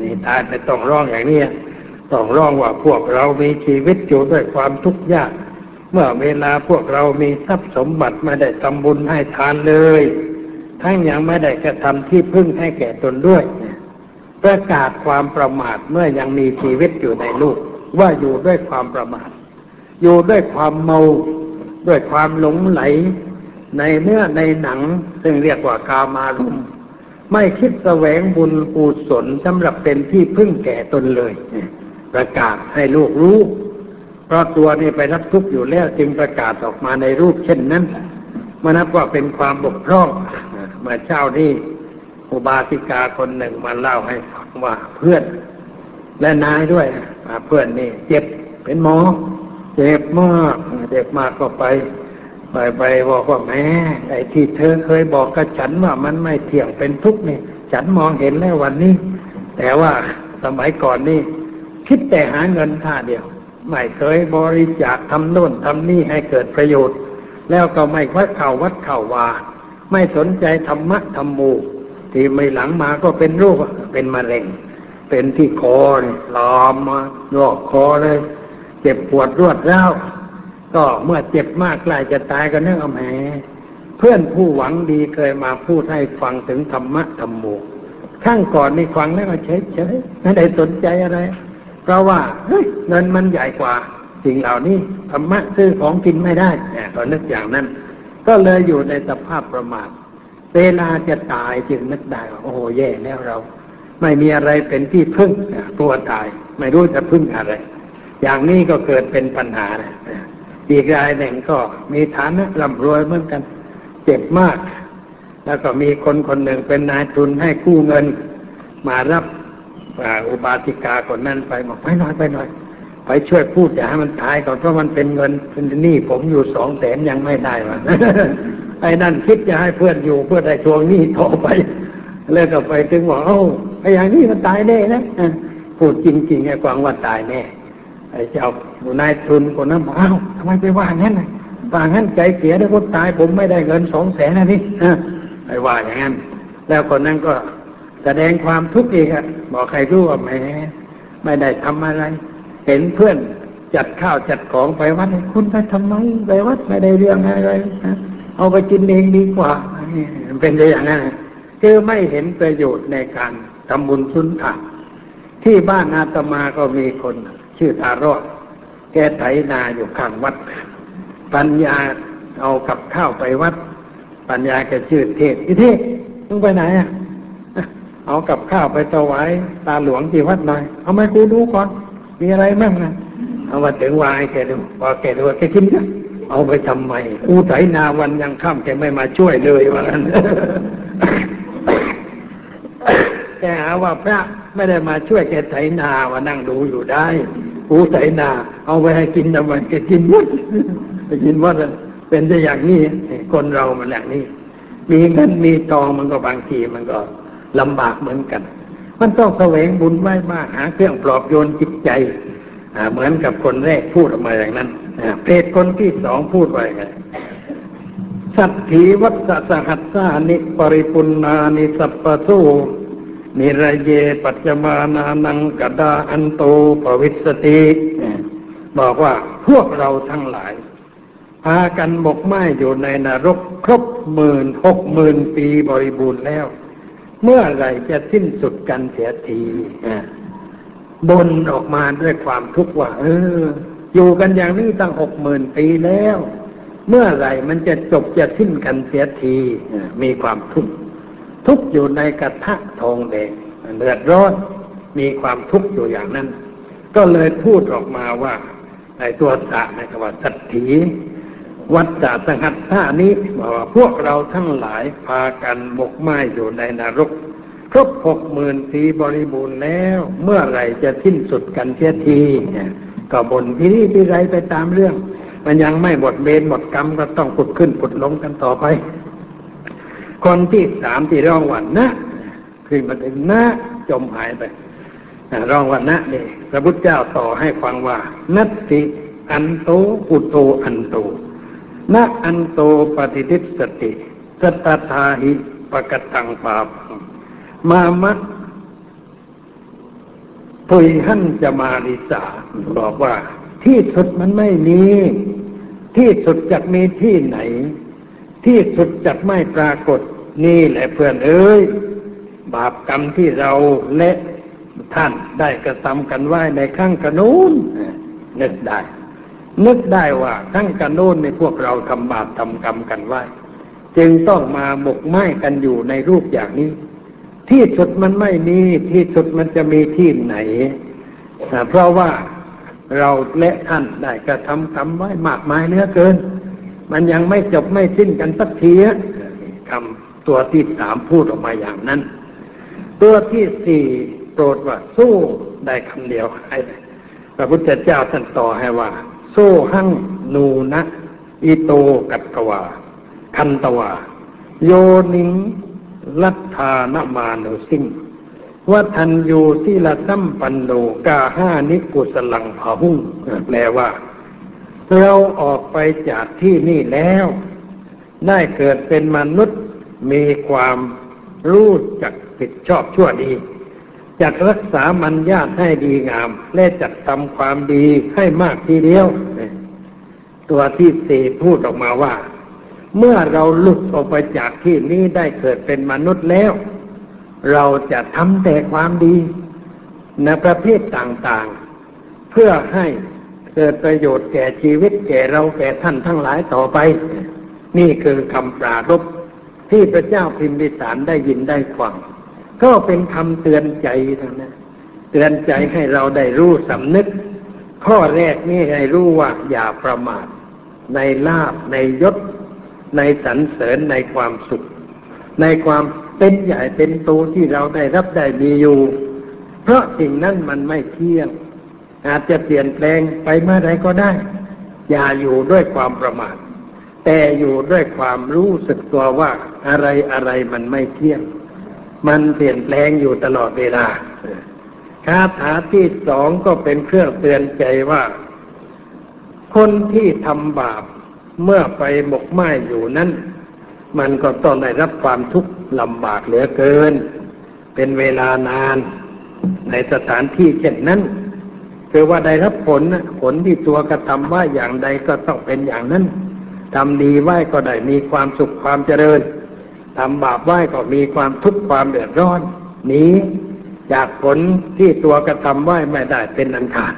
นี่ตายไปต้องร้องอย่างนี้ ต้องร้องว่าพวกเรามีชีวิตอยู่ด้วยความทุกข์ยาก เมื่อเวลาพวกเรามีทรัพย์สมบัติไม่ได้ทำบุญให้ทานเลย ทั้งยังไม่ได้กระทำที่พึ่งให้แก่ตนด้วย ประกาศความประมาทเมื่อยังมีชีวิตอยู่ในลูกว่าอยู่ด้วยความประมาท อยู่ด้วยความเมาด้วยความหลงไหล ในเนื้อในหนัง ซึ่งเรียกว่ากามารมไม่คิดแสวงบุญกุศลสำหรับเป็นที่พึ่งแก่ตนเลย ประกาศให้ลูกรู้ เพราะตัวนี้ไปรับทุกข์อยู่แล้วจึงประกาศออกมาในรูปเช่นนั้นมานับว่าเป็นความบกพร่องเมื่อเช้านี้อุบาสิกาคนหนึ่งมาเล่าให้ฟังว่าเพื่อน และนายด้วยเพื่อนนี่ เจ็บเป็นหมอ เจ็บมากเจ็บมากก็ไป ไปไปบอกว่าแม่ไอ้ที่เธอเคยบอกกับฉันว่ามันไม่เที่ยงเป็นทุกข์นี่ ฉันมองเห็นแล้ววันนี้ แต่ว่าสมัยก่อนนี่ คิดแต่หาเงินท่าเดียว ไม่เคยบริจาคทำโน่นทำนี่ให้เกิดประโยชน์ แล้วก็ไม่วัดเข่าวัดเข่าวา ไม่สนใจธรรมะธรรมูที่ไม่หลังมาก็เป็นโรคเป็นมะเร็ง เป็นที่คอลามมาลอกคอเลย เจ็บปวดรวดร้าวก็เมื่อเจ็บมากใกล้จะตายก็เนื่องเอาแหมเพื่อนผู้หวังดีเคยมาพูดให้ฟังถึงธรรมะธรรมูข้างก่อนนี่ฟังแล้วก็เฉยเฉยไม่ได้สนใจอะไร เพราะว่าเฮ้ยเงินมันใหญ่กว่า สิ่งเหล่านี้ธรรมะซื้อของกินไม่ได้เก็นึกอย่างนั้น ก็เลยอยู่ในสภาพประมาทเวลาจะตายจึงนึกได้ว่าโอ้โหแย่แล้วเรา ไม่มีอะไรเป็นที่พึ่งตัวตาย ไม่รู้จะพึ่งอะไร อย่างนี้ก็เกิดเป็นปัญหานะอีกรายหนึ่งก็มีฐานะร่ำรวยเหมือนกัน เจ็บมาก แล้วก็มีคนคนหนึ่งเป็นนายทุนให้กู้เงิน มารับ อุบาสิกาคนนั้นไปบอกไปหน่อยไปหน่อย ไปช่วยพูดอย่าให้มันตายก่อนเพราะมันเป็นเงินเป็นหนี้ผมอยู่สองแสนยังไม่ได้มาไอ้นั่นคิดจะให้เพื่อนอยู่เพื่อได้ทวงหนี้ต่อไปแล้วก็ไปถึงว่าเอ้าไอ้อย่างนี้มันตายแน่นะพูดจริงๆไอ้ฟังว่าตายแน่ไอ้เจ้านายทุนคนนั้นบอกเอ้าทำไมไปว่างั้นว่างั้นใจเสียได้คนตายผมไม่ได้เงินสองแสนนะนี่ไอ้ว่าอย่างนั้น แล้วคนนั้นก็ แสดงความทุกข์อีกอะบอกใครรู้ว่าแหมไม่ได้ทำอะไร เห็นเพื่อนจัดข้าวจัดของไปวัดคุณไปทำไมไปวัดไม่ได้เรื่องอะไรนะเอาไปกินเองดีกว่าเป็นอย่างนั้นคือไม่เห็นประโยชน์ในการทำบุญสุนทานที่บ้านอาตมาก็มีคน ชื่อตารอดแกไถนาอยู่ข้างวัด ปัญญาเอากับข้าวไปวัด ปัญญาแกชื่อเทศอีเทศมึงไปไหนอะ เอากับข้าวไปถวายตาหลวงที่วัดหน่อย เอาไมกูดูก่อน มีอะไรบ้างนะเอามาถึงวายแกดูพอแกดูแกกินะเอาไปทำไมกูไถนาวันยังค่ำแกไม่มาช่วยเลยว่างั้นแกหาว่าพระไม่ได้มาช่วยแกไถนาว่านั่งดูอยู่ได้กูไถนา เอาไปให้กินทำไมแกกินหมดไปกินหมดเป็นจะอย่างนี้คนเรามันอย่างนี้ มีเงินมีทองมันก็บางทีมันก็ ลำบากเหมือนกัน มันต้องแสวงบุญไว้มากหาเครื่องปลอบโยนจิตใจเหมือนกับคนแรกพูดออกมาอย่างนั้นเพศคนที่สองพูดไว้ไงสัตถีวัฏสหัสสานิปริปุณนานิสัพพสูนิรเยปัจจมานานังกดาอันโตปวิสติบอกว่าพวกเราทั้งหลายพากันบกไม้อยู่ในนรกครบหมื่นหกหมื่นปีบริบูรณ์แล้ว เมื่อไหรจะสิ้นสุดกันเสียทีบนออกมาด้วยความทุกข์ว่า เออ อยู่กันอย่างนี้ตั้งหกหมื่นปีแล้ว เมื่อไหรมันจะจบจะสิ้นกันเสียทีมีความทุกข์ทุกข์อยู่ในกระทะทองแดงเดือดร้อนมีความทุกข์อยู่อย่างนั้น ก็เลยพูดออกมาว่าในตัวสะในคำว่าสัตถี วัฏจัสังหัตท่านี้บอกว่าพวกเราทั้งหลายพากันบกไม้อยู่ในนรก ครบหกหมื่นปีบริบูรณ์แล้ว เมื่อไหร่จะสิ้นสุดกันเสียทีก็บนพี่นี่พี่ไรไปตามเรื่อง มันยังไม่หมดเบนหมดกรรมก็ต้องผุดขึ้นผุดลงกันต่อไป คนที่สามที่ร้องวันนะคือมันเป็นนะจมหายไปร้องวันนะนี่พระพุทธเจ้าต่อให้ฟังว่า นัตติอันโตอุโตอันโต นะอันโตปฏิทิสติสตทาหิปกตังปาปังมามะปุยหันจะมาริสาบอกว่า ที่สุดมันไม่มี ที่สุดจะมีที่ไหน ที่สุดจะไม่ปรากฏนี่แหละเพื่อนเอ้ย บาปกรรมที่เราและท่านได้กระทำกันไว้ในข้างกระนู้นนึกได้ นึกได้ว่าข้างกระนูนในพวกเราทำบาปทำกรรมกันไว้ จึงต้องมาหมกไหม้กันอยู่ในรูปอย่างนี้ ที่สุดมันไม่มีที่สุดมันจะมีที่ไหน เพราะว่าเราและท่านได้กระทำกรรมไว้มากมายเนื้อเกิน มันยังไม่จบไม่สิ้นกันสักทีคำตัวที่สามพูดออกมาอย่างนั้น ตัวที่สี่โปรดว่าสู้ได้คำเดียวให้พระพุทธเจ้าท่านต่อให้ว่า สู้หั่งนูนะอิโตกัตกวา คันตวา โยนิงลัทธานมานุสิงวัฒนยูสิละสัมปันโนกาห้านิกุสลังผาหุ่งแปลว่า เราออกไปจากที่นี่แล้ว ได้เกิดเป็นมนุษย์มีความรู้จักผิดชอบชั่วดี จักรักษามันญาติให้ดีงาม และจัดทำความดีให้มากทีเดียว ตัวที่สี่พูดออกมาว่า เมื่อเราหลุดออกไปจากที่นี้ได้เกิดเป็นมนุษย์แล้ว เราจะทำแต่ความดีในประเภทต่างๆ เพื่อให้เกิดประโยชน์แก่ชีวิตแก่เราแก่ท่านทั้งหลายต่อไป นี่คือคำปรารบที่พระเจ้าพิมพิสารได้ยินได้ฟัง ก็เป็นคำเตือนใจทั้งนั้นเตือนใจให้เราได้รู้สำนึก ข้อแรกนี่ให้รู้ว่าอย่าประมาท ในลาบในยศ ในสรรเสริญในความสุข ในความเป็นใหญ่เป็นโตที่เราได้รับได้มีอยู่ เพราะสิ่งนั้นมันไม่เที่ยง อาจจะเปลี่ยนแปลงไปเมื่อไรก็ได้ อย่าอยู่ด้วยความประมาท แต่อยู่ด้วยความรู้สึกตัวว่าอะไรอะไรมันไม่เที่ยง มันเปลี่ยนแปลงอยู่ตลอดเวลาคาถาที่สองก็เป็นเครื่องเตือนใจว่า คนที่ทำบาปเมื่อไปหมกไหม้อยู่นั้น มันก็ต้องได้รับความทุกข์ลำบากเหลือเกิน เป็นเวลานาน ในสถานที่เช่นนั้นคือว่าได้รับผลผลที่ตัวกระทำว่าอย่างใดก็ต้องเป็นอย่างนั้นทำดีไหว้ก็ได้มีความสุขความเจริญ ทำบาปไหว้ก็มีความทุกข์ความเดือดร้อนนี้จากผลที่ตัวกระทำไหว้ไม่ได้เป็นอันขาด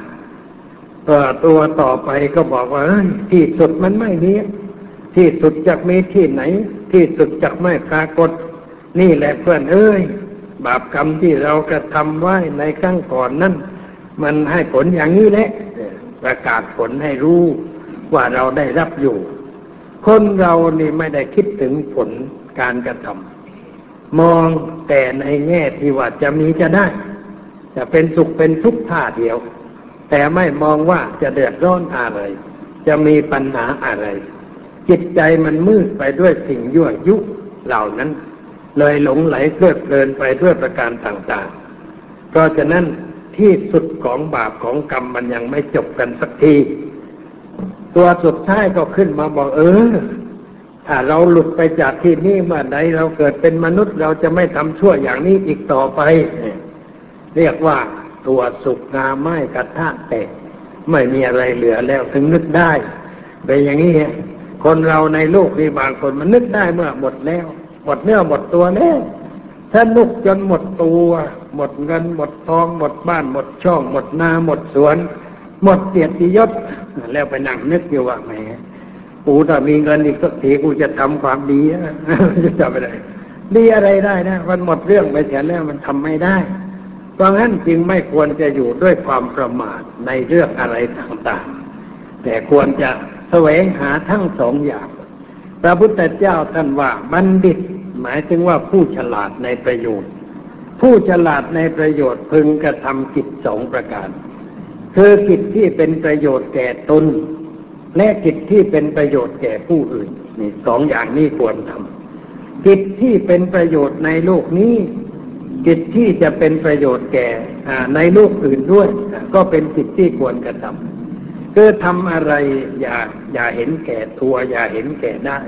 ตัวต่อไปก็บอกว่าที่สุดมันไม่มีที่สุดจะมีที่ไหน ที่สุดจะไม่ปรากฏ นี่แหละเพื่อนเอ้ย บาปกรรมที่เรากระทำไว้ในครั้งก่อนนั้นมันให้ผลอย่างนี้แหละ ประกาศผลให้รู้ว่าเราได้รับอยู่ คนเรานี่ไม่ได้คิดถึงผล การกระทำมองแต่ในแง่ที่ว่าจะมีจะได้ จะเป็นสุขเป็นทุกข์ท่าเดียว แต่ไม่มองว่าจะเดือดร้อนอะไร จะมีปัญหาอะไร จิตใจมันมืดไปด้วยสิ่งยั่วยุเหล่านั้น เลยหลงไหลเพลิดเพลินไปด้วยประการต่างๆ เพราะฉะนั้นที่สุดของบาปของกรรมมันยังไม่จบกันสักที ตัวสุดท้ายก็ขึ้นมาบอกเออ ถ้าเราหลุดไปจากที่นี้เมื่อใดเราเกิดเป็นมนุษย์เราจะไม่ทำชั่วอย่างนี้อีกต่อไป เรียกว่าตัวสุกงาไม้กระทะแตกไม่มีอะไรเหลือแล้วถึงนึกได้เป็นอย่างนี้คนเราในโลกนี้บางคนมันนึกได้เมื่อหมดแล้ว หมดเนื้อหมดตัวแล้วสนุกจนหมดตัว หมดเงิน หมดทอง หมดบ้าน หมดช่อง หมดนา หมดสวน หมดเกียรติยศแล้วไปนั่งนึกอยู่ว่าแหม กูถ้ามีเงินอีกสักทีกูจะทำความดีนะจะทำอะไรดีอะไรได้นะมันหมดเรื่องไปเสียแล้วมันทำไม่ได้ เพราะงั้นจึงไม่ควรจะอยู่ด้วยความประมาทในเรื่องอะไรต่างๆ แต่ควรจะแสวงหาทั้งสองอย่าง พระพุทธเจ้าท่านว่าบัณฑิต หมายถึงว่าผู้ฉลาดในประโยชน์ ผู้ฉลาดในประโยชน์พึงกระทำกิจสองประการ คือกิจที่เป็นประโยชน์แก่ตน และกิจที่เป็นประโยชน์แก่ผู้อื่นนี่สองอย่างนี้ควรทำกิจที่เป็นประโยชน์ในโลกนี้ กิจที่จะเป็นประโยชน์แก่ในโลกอื่นด้วย ก็เป็นกิจที่ควรกระทำคือทำอะไรอย่าอย่าเห็นแก่ตัวอย่าเห็นแก่ได้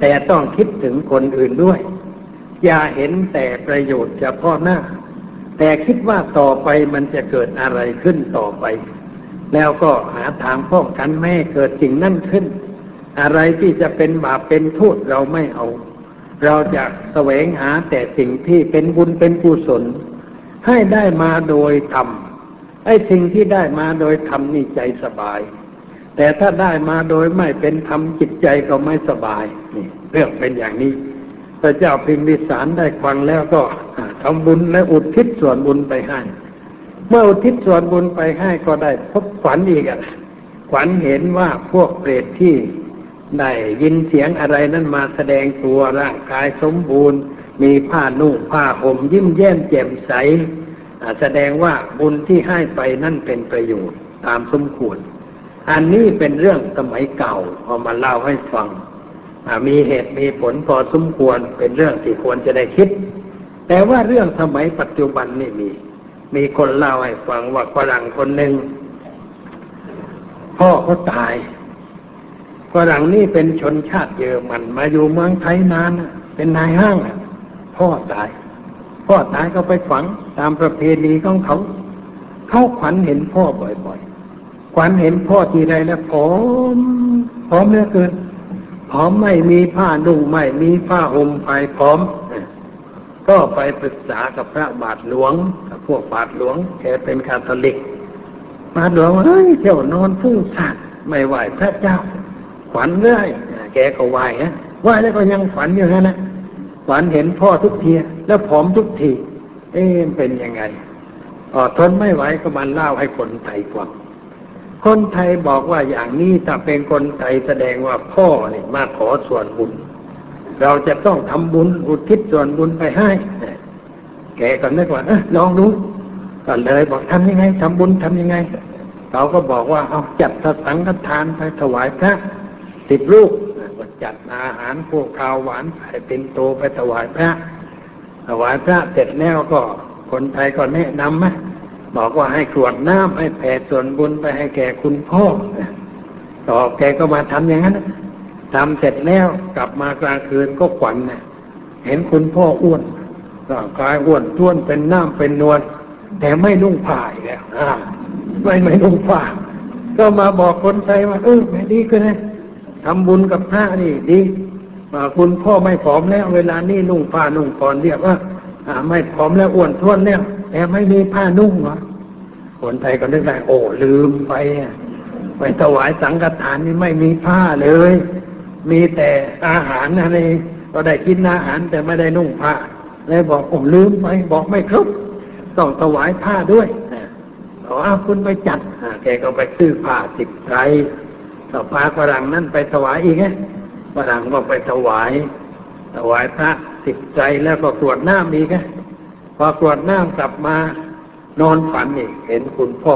แต่ต้องคิดถึงคนอื่นด้วย อย่าเห็นแต่ประโยชน์เฉพาะหน้า แต่คิดว่าต่อไปมันจะเกิดอะไรขึ้นต่อไป แล้วก็หาทางป้องกันไม่ให้เกิดสิ่งนั้นขึ้น อะไรที่จะเป็นบาปเป็นโทษเราไม่เอา เราจะแสวงหาแต่สิ่งที่เป็นบุญเป็นกุศล ให้ได้มาโดยธรรมไอ้สิ่งที่ได้มาโดยธรรมนี่ใจสบาย แต่ถ้าได้มาโดยไม่เป็นธรรมจิตใจก็ไม่สบายนี่เรื่องเป็นอย่างนี้ พระเจ้าพิมพิสารได้ฟังแล้วก็ทำบุญและอุทิศส่วนบุญไปให้ เมื่ออุทิศส่วนบุญไปให้ก็ได้พบฝันอีกอะฝันเห็นว่าพวกเปรตที่ได้ยินเสียงอะไรนั้นมาแสดงตัวร่างกายสมบูรณ์ มีผ้านุ่งผ้าห่มยิ้มแย้มแจ่มใสแสดงว่าบุญที่ให้ไปนั่นเป็นประโยชน์ตามสมควร อันนี้เป็นเรื่องสมัยเก่าเอามาเล่าให้ฟังมีเหตุมีผลพอสมควรเป็นเรื่องที่ควรจะได้คิด แต่ว่าเรื่องสมัยปัจจุบันนี่มี มีคนเล่าให้ฟังว่าฝรั่งคนหนึ่งพ่อเขาตายฝรั่งนี่เป็นชนชาติเยอรมันมาอยู่เมืองไทยนานเป็นนายห้างพ่อตาย พ่อตายก็ไปฝังตามประเพณีของเขา เขาขวัญเห็นพ่อบ่อยๆขวัญเห็นพ่อทีไรแล้วผอมผอมเหลือเกินผอมไม่มีผ้านุ่งไม่มีผ้าห่มไปผอม ก็ไปปรึกษากับพระบาทหลวงกับพวกบาทหลวงแกเป็นคาทอลิก บาทหลวงเฮ้ยเจ้านอนฟุ้งซ่านไม่ไหวพระเจ้า ฝันเรื่อยแกก็ไหวฮะไหวแล้วก็ยังฝันอยู่นั่นนะฝันเห็นพ่อทุกทีแล้วผอมทุกที เอ๊ะเป็นยังไงออทนไม่ไหวก็มาเล่าให้คนไทยฟังคนไทยบอกว่าอย่างนี้ถ้าเป็นคนไทยแสดงว่าพ่อเนี่ยมาขอส่วนบุญ เราจะต้องทำบุญอุทิศส่วนบุญไปให้แกก็นึกว่าเออลองดูก็เลยบอกทำยังไงทำบุญทำยังไงเขาก็บอกว่าเอาจัดสังฆทานไปถวายพระสิบลูกก็จัดอาหารพวกข้าวหวานไปเป็นโตไปถวายพระ ถวายพระเสร็จแล้วก็คนไทยก็แนะนำไหมบอกว่าให้กรวดน้ำให้แผ่ส่วนบุญไปให้แก่คุณพ่อต่อแกก็มาทำอย่างนั้น ทำเสร็จแล้วกลับมากลางคืนก็ขวัญเนี่ยเห็นคุณพ่ออ้วนร่างกายอ้วนท้วนเป็นน้ำเป็นนวลแต่ไม่นุ่งผ้าอีกแล้วไม่ไม่นุ่งผ้าก็มาบอกคนไทยว่าเออไม่ดีขึ้นะทำบุญกับพระนี่ดีคุณพ่อไม่ผอมแล้ว เวลานี้นุ่งผ้านุ่งผ่อนเรียกว่าไม่ผอมแล้วอ้วนท้วนแล้วแต่ไม่มีผ้านุ่งเหรอคนไทยก็นึกได้โอ้ลืมไปไปถวายสังฆทานนี่ไม่มีผ้าเลย มีแต่อาหารอะไรก็ได้กินอาหารแต่ไม่ได้นุ่งผ้าเลยบอกผมลืมไปบอกไม่ครบต้องถวายผ้าด้วยบอกอ้าคุณไปจัดแกก็ไปซื้อผ้าสิบไตรก็พาฝรั่งนั่นไปถวายอีกไงฝรั่งก็ไปถวาย ถวายพระสิบใจแล้วก็กรวดน้ำอีกไงพอกรวดน้ำกลับมานอนฝันอีกเห็นคุณพ่อ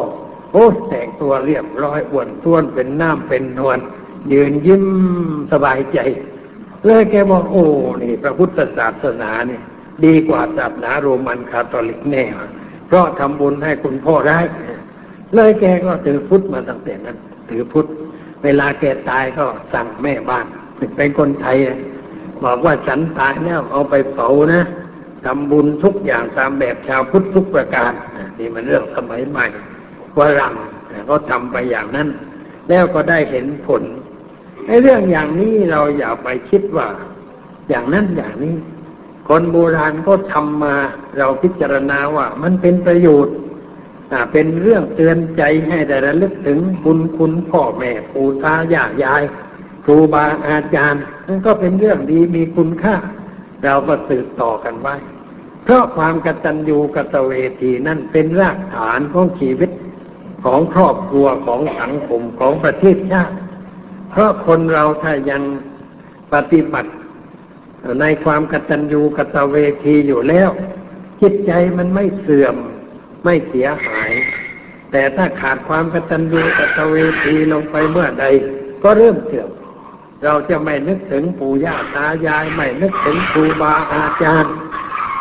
โอ้แต่งตัวเรียบร้อยอ้วนท้วนเป็นน้ำเป็นนวล ยืนยิ้มสบายใจเลยแกบอกโอ้นี่ พระพุทธศาสนาเนี่ย ดีกว่าศาสนาโรมันคาทอลิกแน่เพราะทำบุญให้คุณพ่อได้เลยแกก็ถือพุทธมาตั้งแต่นั้น ถือพุทธเวลาแกตายก็สั่งแม่บ้านเป็นคนไทยบอกว่าฉันตายแล้วเอาไปเผานะทำบุญทุกอย่างตามแบบชาวพุทธทุกประการนี่มันเรื่องสมัยใหม่วรังเขาทำไปอย่างนั้น แล้วก็ได้เห็นผล ไอ้เรื่องอย่างนี้เราอย่าไปคิดว่า อย่างนั้นอย่างนี้ คนโบราณก็ทำมา เราพิจารณาว่า มันเป็นประโยชน์เป็นเรื่องเตือนใจให้ได้ระลึกถึงบุญคุณพ่อแม่ปู่ตายายยาย ครูบาอาจารย์นั่นก็เป็นเรื่องดีมีคุณค่า เราก็สืบต่อกันไว้ เพราะความกตัญญูกตเวทีนั่นเป็นรากฐานของชีวิตของครอบครัวของสังคมของประเทศชาติ เพราะคนเราถ้ายังปฏิบัติในความกตัญญูกตเวทีอยู่แล้ว จิตใจมันไม่เสื่อมไม่เสียหาย แต่ถ้าขาดความกตัญญูกตเวทีลงไปเมื่อใด ก็เริ่มเสื่อม เราจะไม่นึกถึงปู่ย่าตายาย ไม่นึกถึงครูบาอาจารย์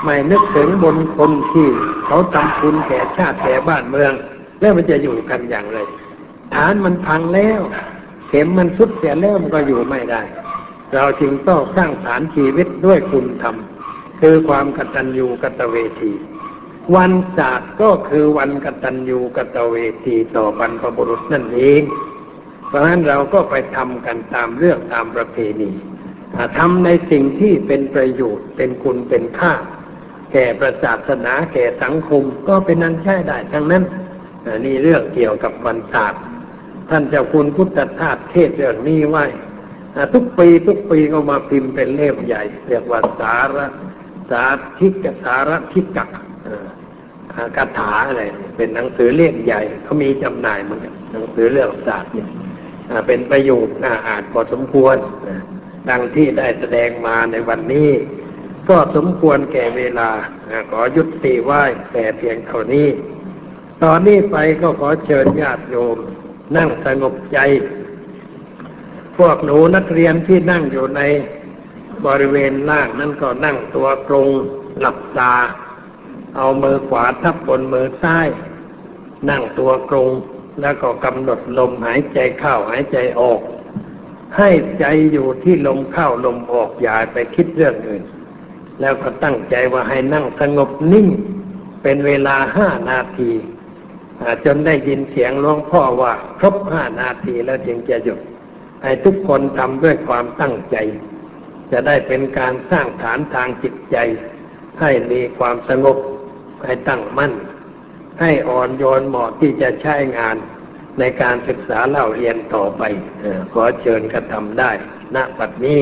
ไม่นึกถึงบนคนที่เขาทำคุณแก่ชาติแก่บ้านเมือง แล้วมันจะอยู่กันอย่างไรฐานมันพังแล้ว เข็มมันสุดเสียแล้วมันก็อยู่ไม่ได้ เราจึงต้องสร้างฐานชีวิตด้วยคุณธรรม คือความกตัญญูกตเวที วันศาสตร์ก็คือวันกตัญญูกตเวทีต่อบรรพบุรุษนั่นเอง เพราะฉะนั้นเราก็ไปทำกันตามเรื่องตามประเพณีทำในสิ่งที่เป็นประโยชน์เป็นคุณเป็นค่า แก่ประศาสนาแก่สังคมก็เป็นนั้นใช้ได้ทั้งนั้นนี่เรื่องเกี่ยวกับวันศาสตร์ ท่านเจ้าคุณพุทธทาสเทศเรื่องนี้ไว้ทุกปีทุกปีก็มาพิมพ์เป็นเล่มใหญ่ เรียกว่าสารสาธิกสารทิกักคาถาอะไร เป็นหนังสือเล่มใหญ่เขามีจำหน่ายมันหนังสือเรื่องศาสตร์เนี่ยเป็นประโยชน์น่าอ่านพอสมควร ดังที่ได้แสดงมาในวันนี้ ก็สมควรแก่เวลา ขอยุติไหว้แต่เพียงเท่านี้ ตอนนี้ไปก็ขอเชิญญาติโยม นั่งสงบใจ พวกหนูนักเรียนที่นั่งอยู่ในบริเวณล่างนั่นก็นั่งตัวตรงหลับตา เอามือขวาทับบนมือซ้าย นั่งตัวตรงแล้วก็กำหนดลมหายใจเข้าหายใจออก ให้ใจอยู่ที่ลมเข้าลมออกอย่าไปคิดเรื่องอื่น แล้วก็ตั้งใจว่าให้นั่งสงบนิ่ง เป็นเวลาห้านาที จนได้ยินเสียงหลวงพ่อว่า ครบห้านาทีแล้วจึงจะหยุดให้ทุกคนทำด้วยความตั้งใจ จะได้เป็นการสร้างฐานทางจิตใจ ให้มีความสงบให้ตั้งมั่น ให้อ่อนโยนเหมาะที่จะใช้งานในการศึกษาเล่าเรียนต่อไปขอเชิญกระทำได้ณปัจนี้